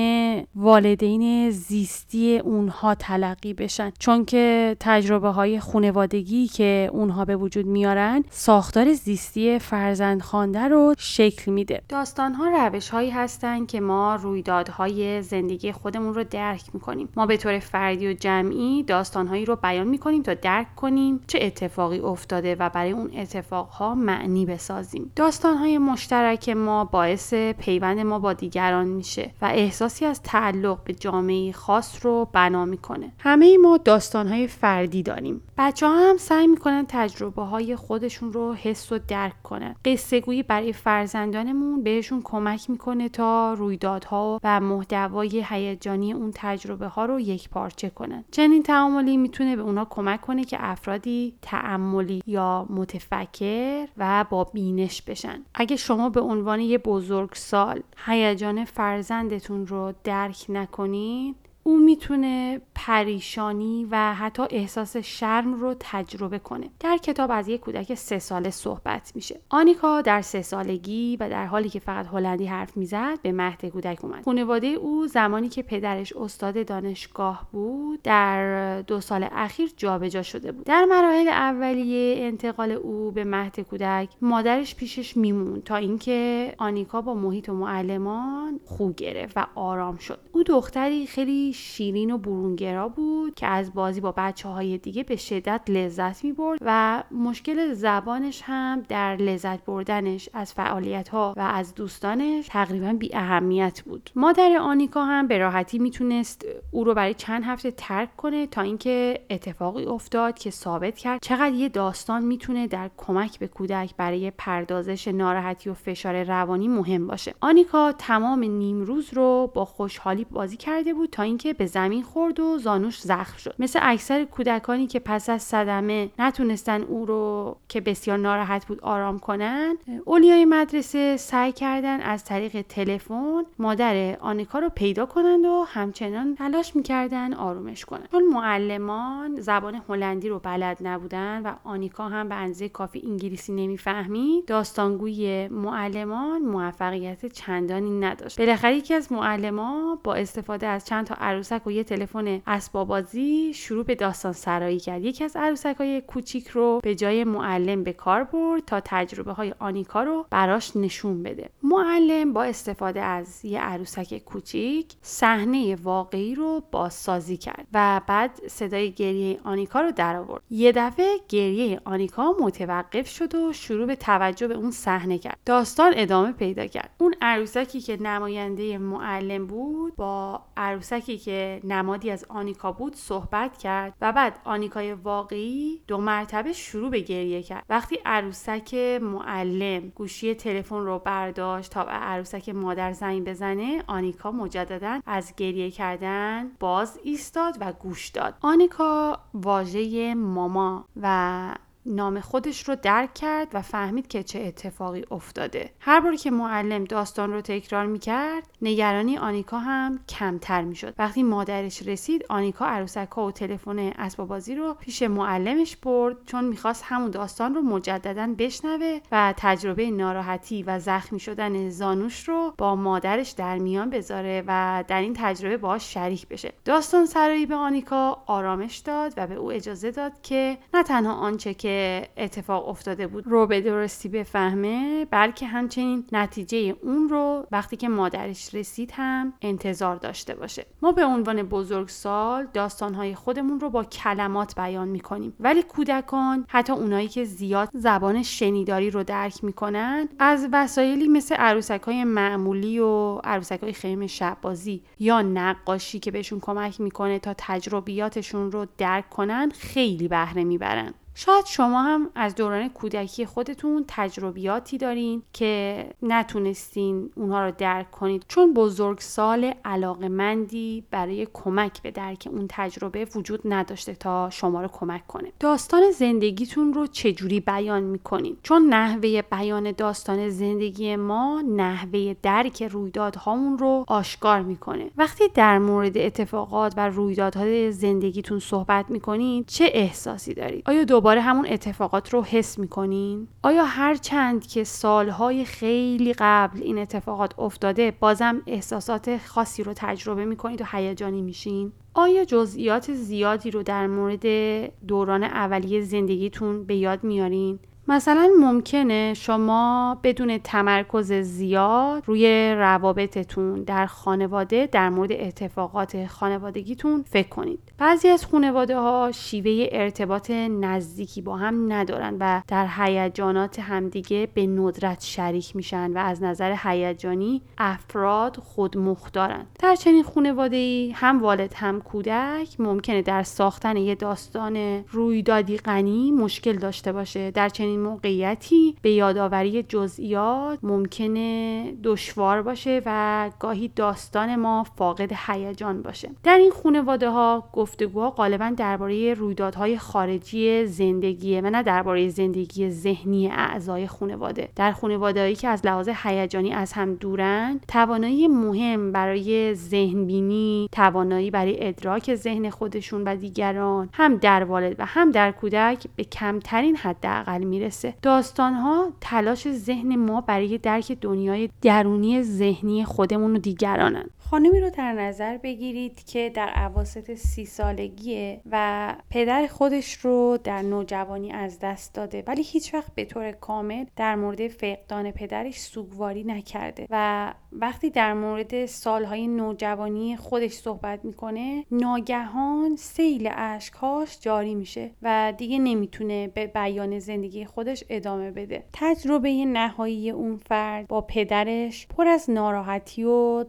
والدین زیستی اونها تلقی بشن چون که تجربه های خونوادگی که اونها به وجود میارن ساختار زیستی فرزند خوانده رو شکل میده. داستان ها روش هایی هستن که ما رویدادهای زندگی خودمون رو درک می‌کنیم. ما به طور فردی و جمعی داستان هایی رو بیان می‌کنیم تا درک کنیم چه اتفاقی افتاده و برای اون اتفاق ها معنی بسازیم. داستان های مشترک ما باعث پیوند ما با دیگران میشه و احساسی از تعلق به جامعه خاص رو بنا می‌کنه. همه ما داستان های فردی داریم. بچه ها هم سعی می‌کنن تجربه های خودشون رو حس و درک کنن. قصه گویی برای فرزندانمون بهشون کمک می‌کنه تا رویدادها و محتوای هیجانی اون تجربه ها رو یک پارچه کنن. چنین تعاملی می‌تونه به اونا کمک کنه که افرادی تعملی یا متفکر و با بینش بشن. اگه شما به عنوان یه بزرگسال هیجان فرزندتون رو درک نکنید او می‌تونه پریشانی و حتی احساس شرم رو تجربه کنه. در کتاب از یک کودک سه ساله صحبت میشه. آنیکا در سه سالگی و در حالی که فقط هلندی حرف می‌زد به مهد کودک اومد. خانواده او زمانی که پدرش استاد دانشگاه بود در دو سال اخیر جابجا شده بود. در مراحل اولیه انتقال او به مهد کودک مادرش پیشش میمون تا اینکه آنیکا با محیط و معلمان خوب گرفت و آرام شد. او دختری خیلی شیرین و برونگرا بود که از بازی با بچه های دیگه به شدت لذت می برد و مشکل زبانش هم در لذت بردنش از فعالیت ها و از دوستانش تقریبا بی اهمیت بود. مادر آنیکا هم به راحتی می‌تونست او رو برای چند هفته ترک کنه تا اینکه اتفاقی افتاد که ثابت کرد چقدر یه داستان می‌تونه در کمک به کودک برای پردازش ناراحتی و فشار روانی مهم باشه. آنیکا تمام نیمروز رو با خوشحالی بازی کرده بود تا اینکه به زمین خورد و زانوش زخم شد. مثل اکثر کودکانی که پس از صدمه نتونستن او رو که بسیار ناراحت بود آرام کنن اولیای مدرسه سعی کردن از طریق تلفن مادر آنیکا رو پیدا کنند و همچنان تلاش می‌کردن آرومش کنن. چون معلمان زبان هلندی رو بلد نبودن و آنیکا هم به اندازه کافی انگلیسی نمی‌فهمید داستانگوی معلمان موفقیت چندانی نداشت. بالاخره یکی از معلمان با استفاده از چند تا عروسک و یه تلفن اسبابازی شروع به داستان سرایی کرد. یکی از عروسک های کوچیک رو به جای معلم به کار برد تا تجربه های آنیکا رو براش نشون بده. معلم با استفاده از یه عروسک کوچیک صحنه واقعی رو بازسازی کرد و بعد صدای گریه آنیکا رو در آورد. یه دفعه گریه آنیکا متوقف شد و شروع به توجه به اون صحنه کرد. داستان ادامه پیدا کرد. اون عروسکی که نماینده معلم بود با عروسکی که نمادی از آنیکا بود صحبت کرد و بعد آنیکای واقعی دو مرتبه شروع به گریه کرد. وقتی عروسک معلم گوشی تلفن رو برداشت تا به عروسک مادر زنگ بزنه آنیکا مجددا از گریه کردن باز ایستاد و گوش داد. آنیکا واژه ماما و نام خودش رو درک کرد و فهمید که چه اتفاقی افتاده. هر بار که معلم داستان رو تکرار می‌کرد نگرانی آنیکا هم کمتر می‌شد. وقتی مادرش رسید آنیکا عروسک ها و تلفن اسباب بازی رو پیش معلمش برد چون می‌خواست همون داستان رو مجددا بشنوه و تجربه ناراحتی و زخمی شدن زانوش رو با مادرش در میان بذاره و در این تجربه باهاش شریک بشه. داستان سرایی به آنیکا آرامش داد و به او اجازه داد که نه تنها آنچه که اتفاق افتاده بود. رو به درستی بفهمه بلکه همچنین نتیجه اون رو وقتی که مادرش رسید هم انتظار داشته باشه. ما به عنوان بزرگسال داستانهای خودمون رو با کلمات بیان می‌کنیم. ولی کودکان حتی اونایی که زیاد زبان شنیداری رو درک می‌کنن از وسایلی مثل عروسک های معمولی و عروسک های خیم شبازی یا نقاشی که بهشون کمک می‌کنه تا تجربیاتشون رو درک کنن خیلی بهره می‌برن. شاید شما هم از دوران کودکی خودتون تجربیاتی دارین که نتونستین اونها رو درک کنید. چون بزرگسال علاقمندی برای کمک به درک اون تجربه وجود نداشته تا شما رو کمک کنه. داستان زندگیتون رو چجوری بیان می‌کنین چون نحوه بیان داستان زندگی ما نحوه درک رویدادهامون رو آشکار می‌کنه. وقتی در مورد اتفاقات و رویدادهای زندگیتون صحبت می‌کنین چه احساسی دارید؟ آیا دوباره همون اتفاقات رو حس می‌کنین؟ آیا هر چند که سالهای خیلی قبل این اتفاقات افتاده بازم احساسات خاصی رو تجربه می‌کنید و هیجانی میشین؟ آیا جزئیات زیادی رو در مورد دوران اولیه زندگیتون به یاد میارین؟ مثلا ممکنه شما بدون تمرکز زیاد روی روابطتون در خانواده در مورد اتفاقات خانوادگیتون فکر کنید. بعضی از خانواده ها شیوه ارتباط نزدیکی با هم ندارن و در هیجانات همدیگه به ندرت شریک میشن و از نظر هیجانی افراد خودمختارن. در چنین خانواده ای هم والد هم کودک ممکنه در ساختن یه داستان رویدادی غنی مشکل داشته باشه. در چنین موقعیتی به یادآوری جزئیات ممکنه دشوار باشه و گاهی داستان ما فاقد هیجان باشه. در این خانواده ها گفتگوها غالبا درباره رویدادهای خارجی زندگیه و نه درباره زندگی ذهنی اعضای خانواده. در خانوادههایی که از لحاظ هیجانی از هم دورن توانایی مهم برای ذهن بینی توانایی برای ادراک ذهن خودشون و دیگران هم در والد و هم در کودک به کمترین حداقل میره می‌رسه داستان ها تلاش ذهن ما برای درک دنیای درونی ذهنی خودمون و دیگرانن. خانمی رو در نظر بگیرید که در عواسط سی سالگیه و پدر خودش رو در نوجوانی از دست داده ولی هیچ وقت به طور کامل در مورد فقدان پدرش سوگواری نکرده و وقتی در مورد سالهای نوجوانی خودش صحبت می‌کنه ناگهان سیل اشکهاش جاری میشه و دیگه نمی‌تونه به بیان زندگی خودش ادامه بده. تجربه نهایی اون فرد با پدرش پر از ناراحتی و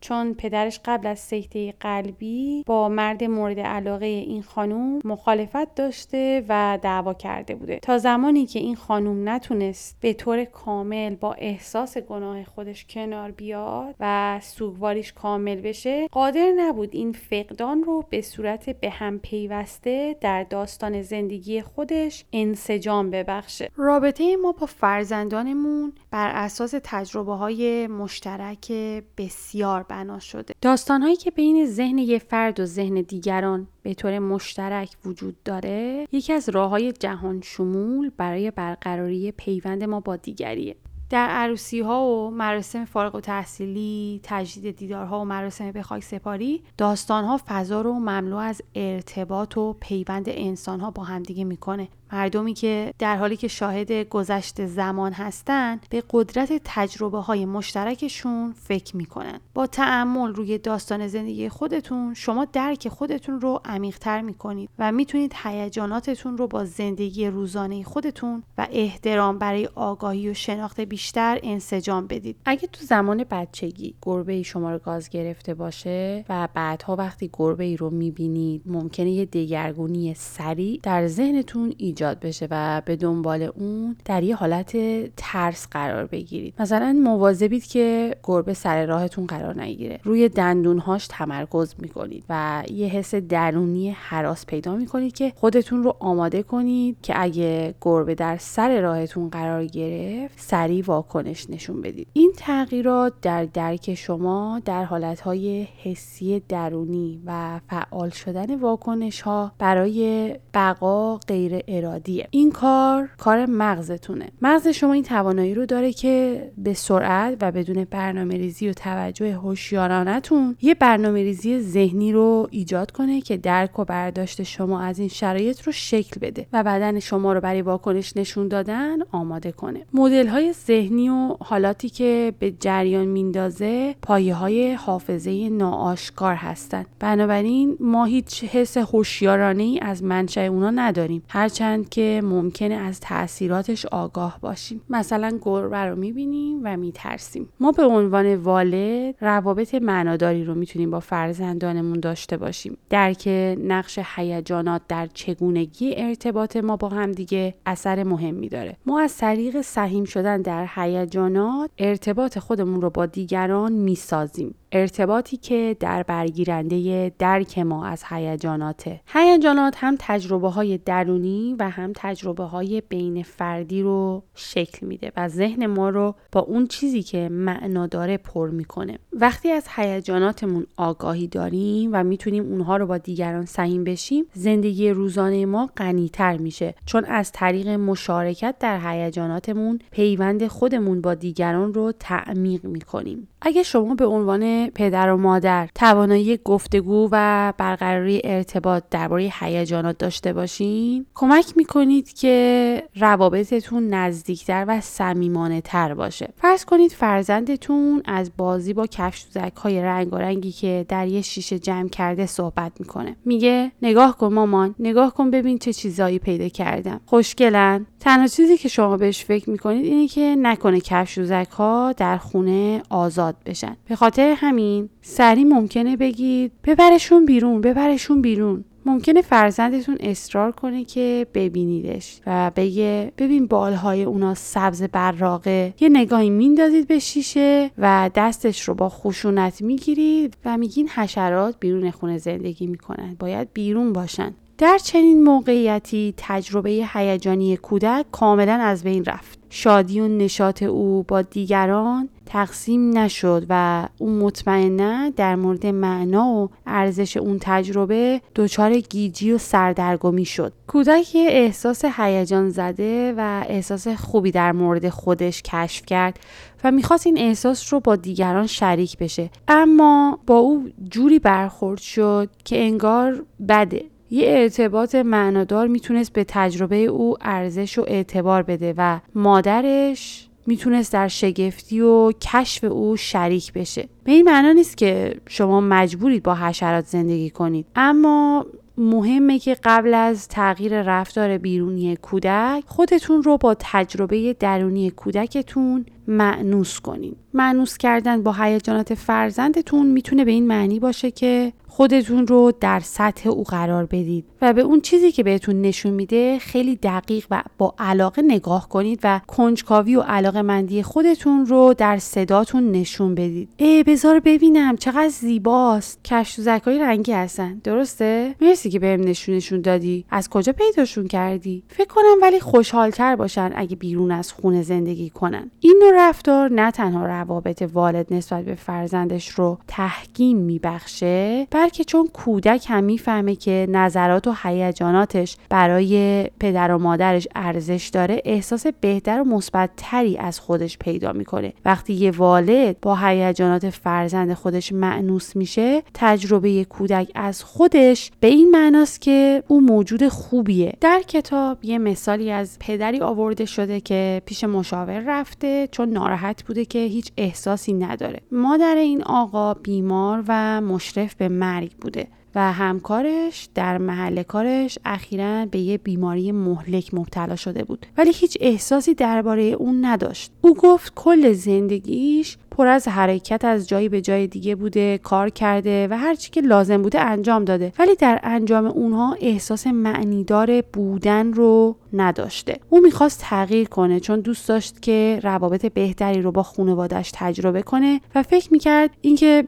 چون پدرش قبل از سکته قلبی با مرد مورد علاقه این خانوم مخالفت داشته و دعوا کرده بوده. تا زمانی که این خانوم نتونست به طور کامل با احساس گناه خودش کنار بیاد و سوگواریش کامل بشه قادر نبود این فقدان رو به صورت به هم پیوسته در داستان زندگی خودش انسجام ببخشه. رابطه ما با فرزندانمون بر اساس تجربه های مشترک بسیار بنا شده. داستانهایی که بین ذهن یه فرد و ذهن دیگران به طور مشترک وجود داره یکی از راه های جهان شمول برای برقراری پیوند ما با دیگریه. در عروسی ها و مراسم فارغ و تحصیلی تجدید دیدارها و مراسم به خاک سپاری داستان ها فضا رو مملو از ارتباط و پیوند انسان ها با همدیگه می‌کنه. مردمی که در حالی که شاهد گذشت زمان هستند به قدرت تجربه های مشترکشون فکر می‌کنن. با تعمل روی داستان زندگی خودتون شما درک خودتون رو عمیقتر می‌کنید و می‌تونید هیجاناتتون رو با زندگی روزانه خودتون و احترام برای آگاهی و شناخت بیشتر انسجام بدید. اگه تو زمان بچگی گربه شما رو گاز گرفته باشه و بعدها وقتی گربه ای رو می‌بینید ممکنه یه دگرگونی سریع در ذهنتون ایجاد بشه و به دنبال اون در یه حالت ترس قرار بگیرید. مثلا مواظبید که گربه سر راهتون قرار نگیره. روی دندونهاش تمرکز می‌کنید و یه حس درونی حراس پیدا می‌کنید که خودتون رو آماده کنید که اگه گربه در سر راهتون قرار گرفت سریع واکنش نشون بدید. این تغییرات در درک شما در حالتهای حسی درونی و فعال شدن واکنش ها برای بقا غیر ارادیه. این کار کار مغزتونه. مغز شما این توانایی رو داره که به سرعت و بدون برنامه ریزی و توجه هوشیارانتون یه برنامه ریزی ذهنی رو ایجاد کنه که درک و برداشت شما از این شرایط رو شکل بده و بدن شما رو برای واکنش نشون دادن آماده کنه. مدل های ذهنی و حالاتی که به جریان میندازه پایه های حافظه ناآشکار هستند بنابراین ما هیچ حس هوشیارانه ای از منشأ اونا نداریم. هرچند هستند که ممکنه از تاثیراتش آگاه باشیم. مثلا گربه رو می‌بینیم و میترسیم. ما به عنوان والد روابط معناداری رو می‌تونیم با فرزندانمون داشته باشیم. درک نقش هیجانات در چگونگی ارتباط ما با هم دیگه اثر مهمی داره. ما از طریق سهیم شدن در هیجانات ارتباط خودمون رو با دیگران می‌سازیم. ارتباطی که در برگیرنده درک ما از هیجاناته. هیجانات هم تجربه های درونی و هم تجربه های بین فردی رو شکل میده و ذهن ما رو با اون چیزی که معنا داره پر می‌کنه. وقتی از هیجاناتمون آگاهی داریم و می‌تونیم اونها رو با دیگران سهیم بشیم زندگی روزانه ما غنیتر میشه. چون از طریق مشارکت در هیجاناتمون پیوند خودمون با دیگران رو تعمیق می‌کنیم. اگه شما به عنوان پدر و مادر توانایی گفتگو و برقراری ارتباط درباره هیجانات داشته باشین کمک می‌کنید که روابطتون نزدیکتر و صمیمانه تر باشه. فرض کنید فرزندتون از بازی با کفشوزک های رنگی که در یه شیشه جمع کرده صحبت می‌کنه. میگه نگاه کن مامان نگاه کن ببین چه چیزایی پیدا کردم. خوشگلن؟ تنها چیزی که شما بهش فکر می‌کنید اینه که نکنه کفشوزک ها در خونه آزاد بشن. به خاطر همین سری ممکنه بگید ببرشون بیرون ببرشون بیرون. ممکنه فرزندتون اصرار کنه که ببینیدش و بگه ببین بالهای اونا سبز براقه. یه نگاهی میندازید به شیشه و دستش رو با خشونت می‌گیرید و میگین حشرات بیرون خونه زندگی می‌کنن. باید بیرون باشن. در چنین موقعیتی تجربه هیجانی کودک کاملا از بین رفت. شادی و نشاط او با دیگران تقسیم نشد و اون مطمئنا در مورد معنا و ارزش اون تجربه دچار گیجی و سردرگمی شد. کودک احساس هیجان زده و احساس خوبی در مورد خودش کشف کرد و می‌خواست این احساس رو با دیگران شریک بشه. اما با او جوری برخورد شد که انگار بده. یه ارتباط معنادار می‌تونست به تجربه او ارزش و اعتبار بده و مادرش می‌تونست در شگفتی و کشف او شریک بشه. به این معنا نیست که شما مجبورید با حشرات زندگی کنید. اما مهمه که قبل از تغییر رفتار بیرونی کودک خودتون رو با تجربه درونی کودکتون معنوس کنین. معنوس کردن با هیجانات فرزندتون می‌تونه به این معنی باشه که خودتون رو در سطح او قرار بدید و به اون چیزی که بهتون نشون میده خیلی دقیق و با علاقه نگاه کنید و کنجکاوی و علاقه مندی خودتون رو در صداتون نشون بدید. ای بذار ببینم چقدر زیباست. کشف زکای رنگی هستن. درسته؟ مرسی که بهم نشونشون دادی. از کجا پیداشون کردی؟ فکر کنم ولی خوشحالتر باشن اگه بیرون از خونه زندگی کنن. این نوع رفتار نه تنها روابط والد نسبت به فرزندش رو تحکیم میبخشه بلکه چون کودک هم می‌فهمه که نظرات و هیجاناتش برای پدر و مادرش ارزش داره احساس بهتر و مثبتتری از خودش پیدا می‌کنه. وقتی یه والد با هیجانات فرزند خودش معنوس میشه تجربه کودک از خودش به این معناست که او موجود خوبیه. در کتاب یه مثالی از پدری آورده شده که پیش مشاور رفته چون ناراحت بوده که هیچ احساسی نداره. مادر این آقا بیمار و مشرف به مرگ بوده. و همکارش در محل کارش اخیرا به یه بیماری مهلک مبتلا شده بود. ولی هیچ احساسی درباره اون نداشت. او گفت کل زندگیش پر از حرکت از جایی به جای دیگه بوده کار کرده و هرچی که لازم بوده انجام داده. ولی در انجام اونها احساس معنیدار بودن رو نداشته. او می‌خواست تغییر کنه چون دوست داشت که روابط بهتری رو با خانوادش تجربه کنه و فکر می‌کرد اینکه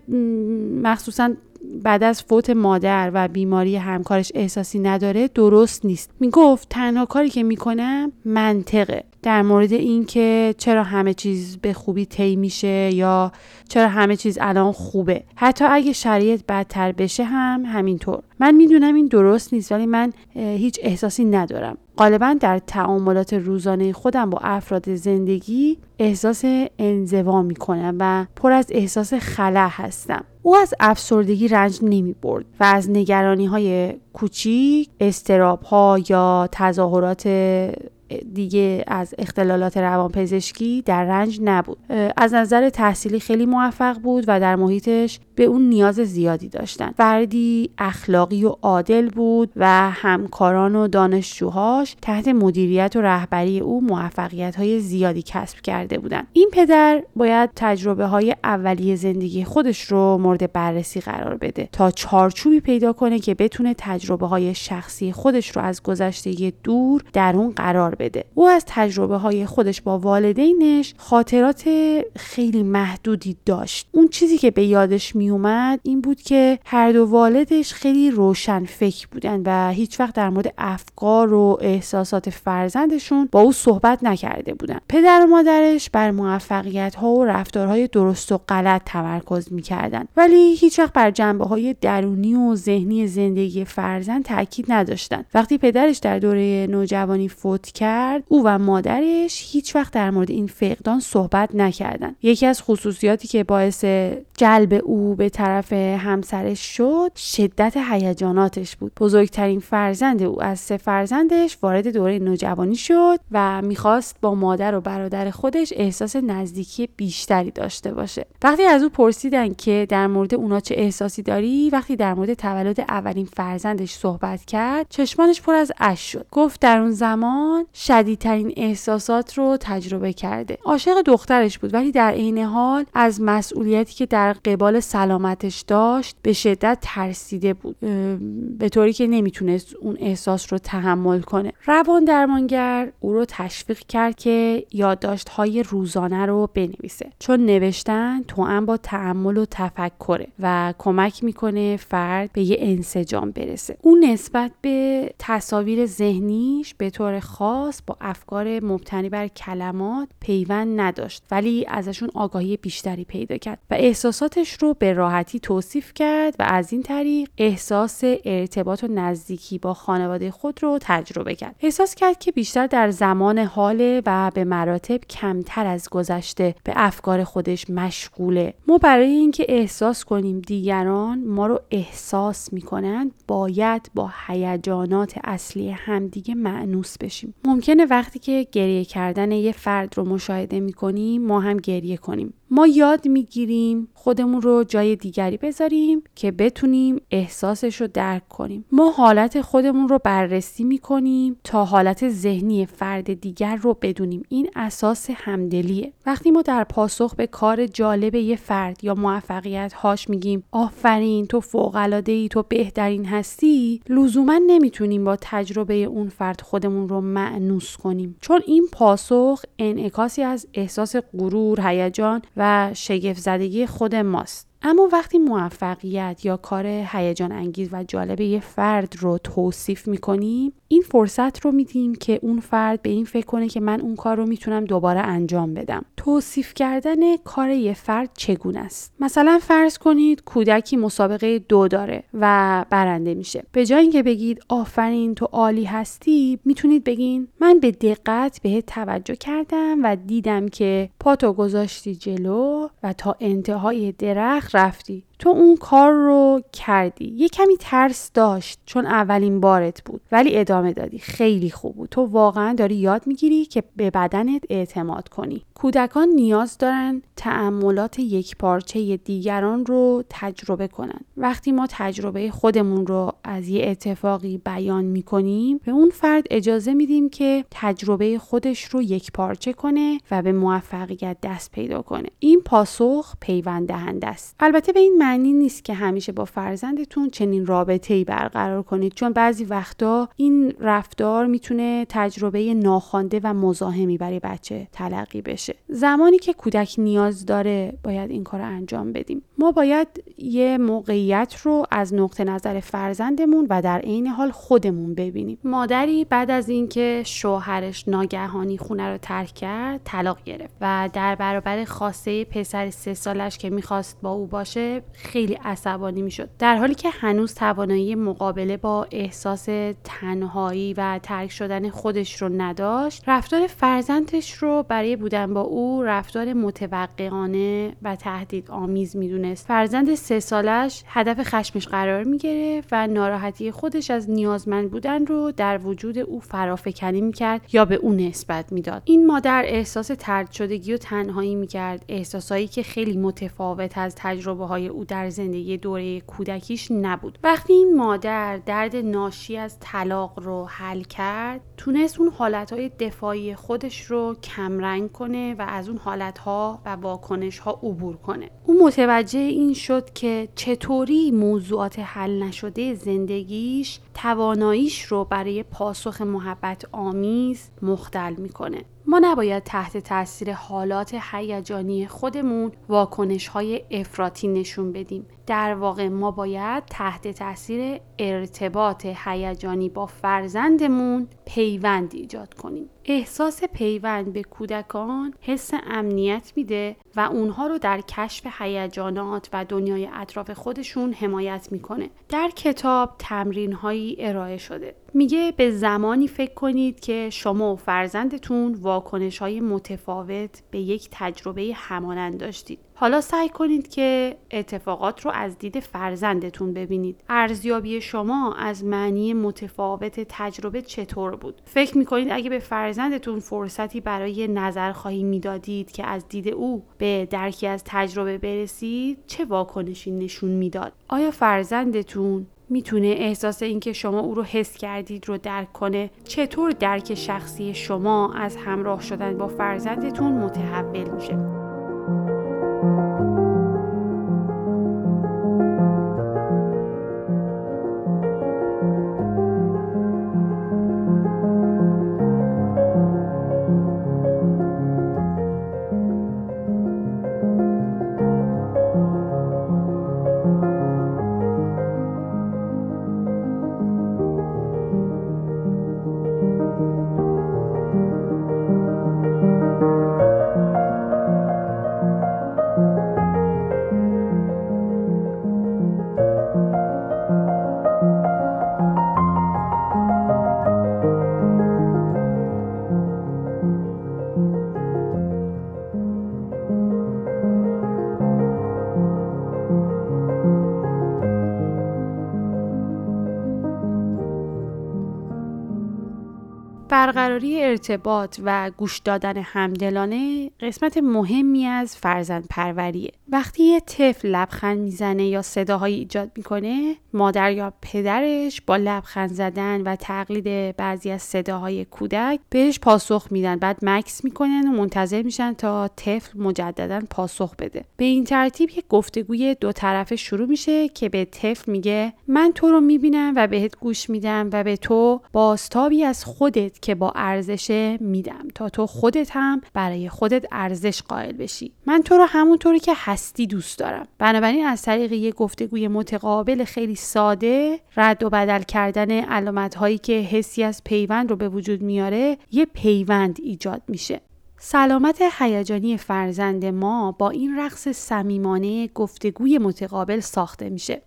مخصوصا بعد از فوت مادر و بیماری همکارش احساسی نداره درست نیست. می‌گفت تنها کاری که می‌کنم منطقه. در مورد اینکه چرا همه چیز به خوبی طی میشه یا چرا همه چیز الان خوبه. حتی اگه شرایط بدتر بشه هم همینطور. من می‌دونم این درست نیست ولی من هیچ احساسی ندارم. غالبا در تعاملات روزانه خودم با افراد زندگی احساس انزوا می‌کنم و پر از احساس خلا هستم. او از افسردگی رنج نمی برد و از نگرانی های کوچیک استراب ها یا تظاهرات دیگه از اختلالات روانپزشکی در رنج نبود. از نظر تحصیلی خیلی موفق بود و در محیطش به اون نیاز زیادی داشتن. فردی اخلاقی و عادل بود و همکاران و دانشجوهاش تحت مدیریت و رهبری او موفقیت های زیادی کسب کرده بودن. این پدر باید تجربه های اولیه زندگی خودش رو مورد بررسی قرار بده تا چارچوبی پیدا کنه که بتونه تجربه های شخصی خودش رو از گذشته دور در اون قرار بده. او از تجربه های خودش با والدینش خاطرات خیلی محدودی داشت. اون چیزی که به یادش میومد این بود که هر دو والدش خیلی روشن فکر بودن و هیچ وقت در مورد افکار و احساسات فرزندشون با او صحبت نکرده بودن. پدر و مادرش بر موفقیت ها و رفتارهای درست و غلط تمرکز می‌کردن ولی هیچ وقت بر جنبه های درونی و ذهنی زندگی فرزند تاکید نداشتن وقتی پدرش در دوره نوجوانی فوت کرد او و مادرش هیچ وقت در مورد این فقدان صحبت نکردن یکی از خصوصیاتی که باعث جلب او به طرف همسرش شد شدت هیجاناتش بود. بزرگترین فرزند او از سه فرزندش وارد دوره نوجوانی شد و می‌خواست با مادر و برادر خودش احساس نزدیکی بیشتری داشته باشه. وقتی از او پرسیدن که در مورد اونا چه احساسی داری وقتی در مورد تولد اولین فرزندش صحبت کرد چشمانش پر از اش شد. گفت در اون زمان شدیدترین احساسات رو تجربه کرده. عاشق دخترش بود ولی در عین حال از مسئولیتی که در قبال سلامتش داشت به شدت ترسیده بود. به طوری که نمی‌تونست اون احساس رو تحمل کنه. روان درمانگر او رو تشویق کرد که یادداشت های روزانه رو بنویسه. چون نوشتن هم با تحمل و تفکره و کمک می‌کنه فرد به یه انسجام برسه. اون نسبت به تصاویر ذهنیش به طور خاص با افکار مبتنی بر کلمات پیوند نداشت ولی ازشون آگاهی بیشتری پیدا کرد و احساساتش رو به راحتی توصیف کرد و از این طریق احساس ارتباط و نزدیکی با خانواده خود رو تجربه کرد. احساس کرد که بیشتر در زمان حال و به مراتب کمتر از گذشته به افکار خودش مشغوله. ما برای اینکه احساس کنیم دیگران ما رو احساس می‌کنند باید با هیجانات اصلی همدیگه معنوس بشیم. ممکنه وقتی که گریه کردن یه فرد رو مشاهده می‌کنیم ما هم گریه کنیم. ما یاد می‌گیریم خودمون رو جای دیگری بذاریم که بتونیم احساسش رو درک کنیم. ما حالت خودمون رو بررسی می‌کنیم تا حالت ذهنی فرد دیگر رو بدونیم. این اساس همدلیه. وقتی ما در پاسخ به کار جالب یه فرد یا موفقیت هاش میگیم آفرین تو فوق ای تو بهترین هستی لزوما نمی‌تونیم با تجربه اون فرد خودمون رو معنوس کنیم. چون این پاسخ انعکاسی از احساس غرور هیجان و شگفت زدگی خود ماست. اما وقتی موفقیت یا کار هیجان انگیز و جالب یه فرد رو توصیف می‌کنیم این فرصت رو میدیم که اون فرد به این فکر کنه که من اون کار رو می‌تونم دوباره انجام بدم. توصیف کردن کار یه فرد چگونه است؟ مثلا فرض کنید کودکی مسابقه دو داره و برنده میشه. به جای اینکه بگید آفرین تو عالی هستی می‌تونید بگین من به دقت بهت توجه کردم و دیدم که پاتو گذاشتی جلو و تا انتهای درخت رفتی. تو اون کار رو کردی. یه کمی ترس داشت چون اولین بارت بود. ولی ادامه دادی. خیلی خوب بود. تو واقعا داری یاد می‌گیری که به بدنت اعتماد کنی. کودکان نیاز دارن تعملات یک پارچه دیگران رو تجربه کنن. وقتی ما تجربه خودمون رو از یه اتفاقی بیان می‌کنیم به اون فرد اجازه میدیم که تجربه خودش رو یک پارچه کنه و به موفقیت دست پیدا کنه. این پاسخ پیوند دهنده است. البته به این معنی نیست که همیشه با فرزندتون چنین رابطه ای برقرار کنید چون بعضی وقتا این رفتار می‌تونه تجربه ناخوانده و مزاحمی برای بچه تلقی بشه. زمانی که کودک نیاز داره باید این کار رو انجام بدیم. ما باید یه موقعیت رو از نقطه نظر فرزندمون و در عین حال خودمون ببینیم. مادری بعد از اینکه شوهرش ناگهانی خونه رو ترک کرد طلاق گرفت و در برابر خواسته پسر سه سالش که می‌خواست با او باشه خیلی عصبانی می‌شد. در حالی که هنوز توانایی مقابله با احساس تنهایی و ترک شدن خودش رو نداشت رفتار فرزندش رو برای بودن با او رفتار متوقعانه و تهدید آمیز می‌دونست. فرزند سه سالش هدف خشمش قرار می‌گیره و ناراحتی خودش از نیازمند بودن رو در وجود او فرافکنی می‌کرد یا به او نسبت می‌داد. این مادر احساس ترد شدگی و تنهایی می‌کرد احساسایی که خیلی متفاوت از تجربه های او در زندگی دوره کودکیش نبود. وقتی این مادر درد ناشی از طلاق رو حل کرد تونست اون حالتهای دفاعی خودش رو کمرنگ کنه و از اون حالتها و واکنش ها عبور کنه. او متوجه این شد که چطوری موضوعات حل نشده زندگیش تواناییش رو برای پاسخ محبت آمیز مختل می‌کنه. ما نباید تحت تاثیر حالات هیجانی خودمون واکنش های افراطی نشون بدیم. در واقع ما باید تحت تاثیر ارتباط هیجانی با فرزندمون پیوند ایجاد کنیم. احساس پیوند به کودکان حس امنیت میده و اونها رو در کشف هیجانات و دنیای اطراف خودشون حمایت می‌کنه. در کتاب تمرین هایی ارائه شده. میگه به زمانی فکر کنید که شما و فرزندتون واکنش های متفاوت به یک تجربه همانند داشتید. حالا سعی کنید که اتفاقات رو از دید فرزندتون ببینید. ارزیابی شما از معنی متفاوت تجربه چطور بود؟ فکر می‌کنید اگه به فرزندتون فرصتی برای نظرخواهی می‌دادید که از دید او به درکی از تجربه برسید چه واکنشی نشون می‌داد؟ آیا فرزندتون می‌تونه احساس اینکه شما او رو حس کردید رو درک کنه؟ چطور درک شخصی شما از همراه شدن با فرزندتون متحول میشه؟ برقراری ارتباط و گوش دادن همدلانه قسمت مهمی از فرزند پروریه. وقتی یه طفل لبخند می‌زنه یا صداهایی ایجاد می‌کنه مادر یا پدرش با لبخند زدن و تقلید بعضی از صداهای کودک بهش پاسخ میدن. بعد مکس می‌کنن و منتظر میشن تا طفل مجددا پاسخ بده. به این ترتیب یک گفتگوی دو طرفه شروع میشه که به طفل میگه من تو رو می‌بینم و بهت گوش میدم و به تو باستابی از خودت که با ارزش میدم. تا تو خودت هم برای خودت ارزش قائل بشی. من تو رو همونطوری که هستی دوست دارم. بنابراین از طریق یه گفتگوی متقابل خیلی ساده رد و بدل کردن علامت هایی که حسی از پیوند رو به وجود میاره یه پیوند ایجاد میشه. سلامت هیجانی فرزند ما با این رقص صمیمانه گفتگوی متقابل ساخته میشه.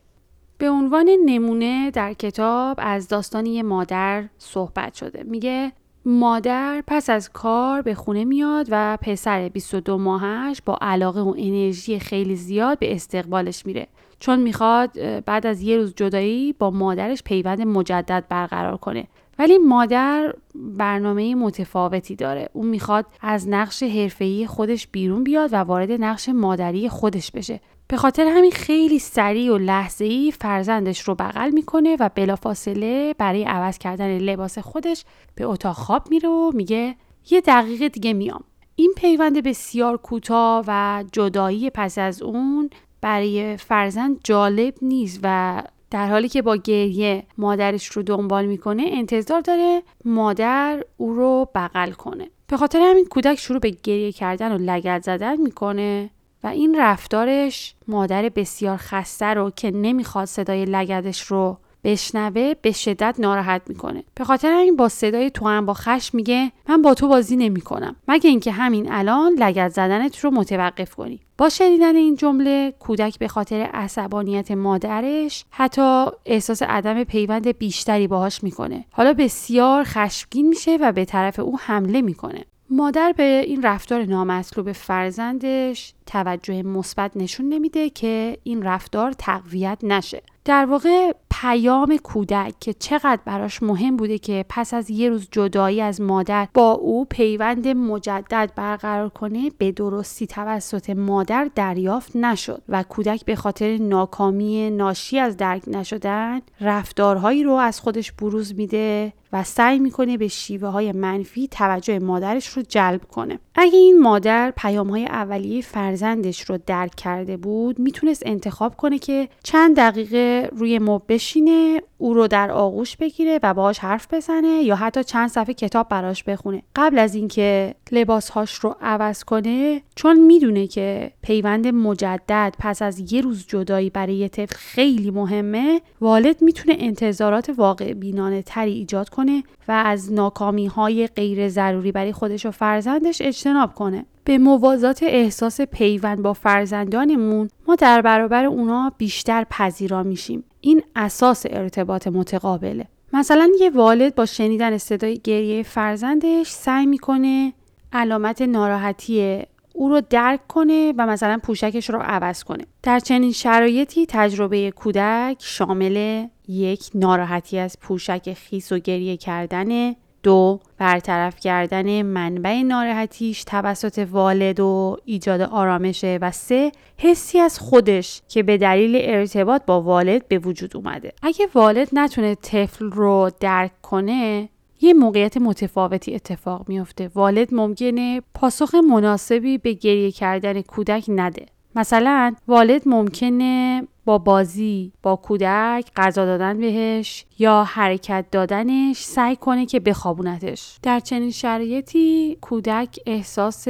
به عنوان نمونه در کتاب از داستان یه مادر صحبت شده. میگه مادر پس از کار به خونه میاد و پسر 22 ماهش با علاقه و انرژی خیلی زیاد به استقبالش میره. چون می‌خواد بعد از یه روز جدایی با مادرش پیوند مجدد برقرار کنه. ولی مادر برنامه متفاوتی داره. اون می‌خواد از نقش حرفه‌ای خودش بیرون بیاد و وارد نقش مادری خودش بشه. به خاطر همین خیلی سریع و لحظه ای فرزندش رو بغل می‌کنه و بلافاصله برای عوض کردن لباس خودش به اتاق خواب میره و میگه یه دقیقه دیگه میام. این پیوند بسیار کوتاه و جدایی پس از اون برای فرزند جالب نیست و در حالی که با گریه مادرش رو دنبال می‌کنه انتظار داره مادر او رو بغل کنه. به خاطر همین کودک شروع به گریه کردن و لگت زدن می‌کنه. و این رفتارش مادر بسیار خسته رو که نمی‌خواد صدای لگدش رو بشنوه به شدت ناراحت می‌کنه. به خاطر این با صدای تو هم با خش میگه من با تو بازی نمی‌کنم. مگه اینکه همین الان لگد زدنت رو متوقف کنی. با شنیدن این جمله کودک به خاطر عصبانیت مادرش حتی احساس عدم پیوند بیشتری باهاش می‌کنه. حالا بسیار خشمگین میشه و به طرف او حمله می‌کنه. مادر به این رفتار نامطلوب فرزندش توجه مثبت نشون نمیده که این رفتار تقویت نشه. در واقع پیام کودک که چقدر براش مهم بوده که پس از یه روز جدایی از مادر با او پیوند مجدد برقرار کنه به درستی توسط مادر دریافت نشد و کودک به خاطر ناکامی ناشی از درک نشدن رفتارهایی رو از خودش بروز میده و سعی می‌کنه به شیوه های منفی توجه مادرش رو جلب کنه. اگه این مادر پیام های اولیه فرزندش رو درک کرده بود می‌تونست انتخاب کنه که چند دقیقه روی مب بشینه او رو در آغوش بگیره و باهاش حرف بزنه یا حتی چند صفحه کتاب براش بخونه. قبل از اینکه لباسهاش رو عوض کنه چون می‌دونه که پیوند مجدد پس از یه روز جدایی برای یه طفل خیلی مهمه والد می‌تونه انتظارات واقع بینانه تری ایجاد کنه و از ناکامی های غیر ضروری برای خودش و فرزندش اجتناب کنه. به موازات احساس پیوند با فرزندانمون ما در برابر اونا بیشتر پذیرا میشیم. این اساس ارتباط متقابله. مثلا یه والد با شنیدن صدای گریه فرزندش سعی می‌کنه علامت ناراحتی او رو درک کنه و مثلا پوشکش رو عوض کنه. در چنین شرایطی تجربه کودک شامل یک ناراحتی از پوشک خیس و گریه کردن دو برطرف کردن منبع ناراحتیش توسط والد و ایجاد آرامشه و سه حسی از خودش که به دلیل ارتباط با والد به وجود اومده. اگه والد نتونه طفل رو درک کنه یه موقعیت متفاوتی اتفاق میفته. والد ممکنه پاسخ مناسبی به گریه کردن کودک نده. مثلا والد ممکنه با بازی با کودک غذا دادن بهش یا حرکت دادنش سعی کنه که بخوابونتش. در چنین شرایطی کودک احساس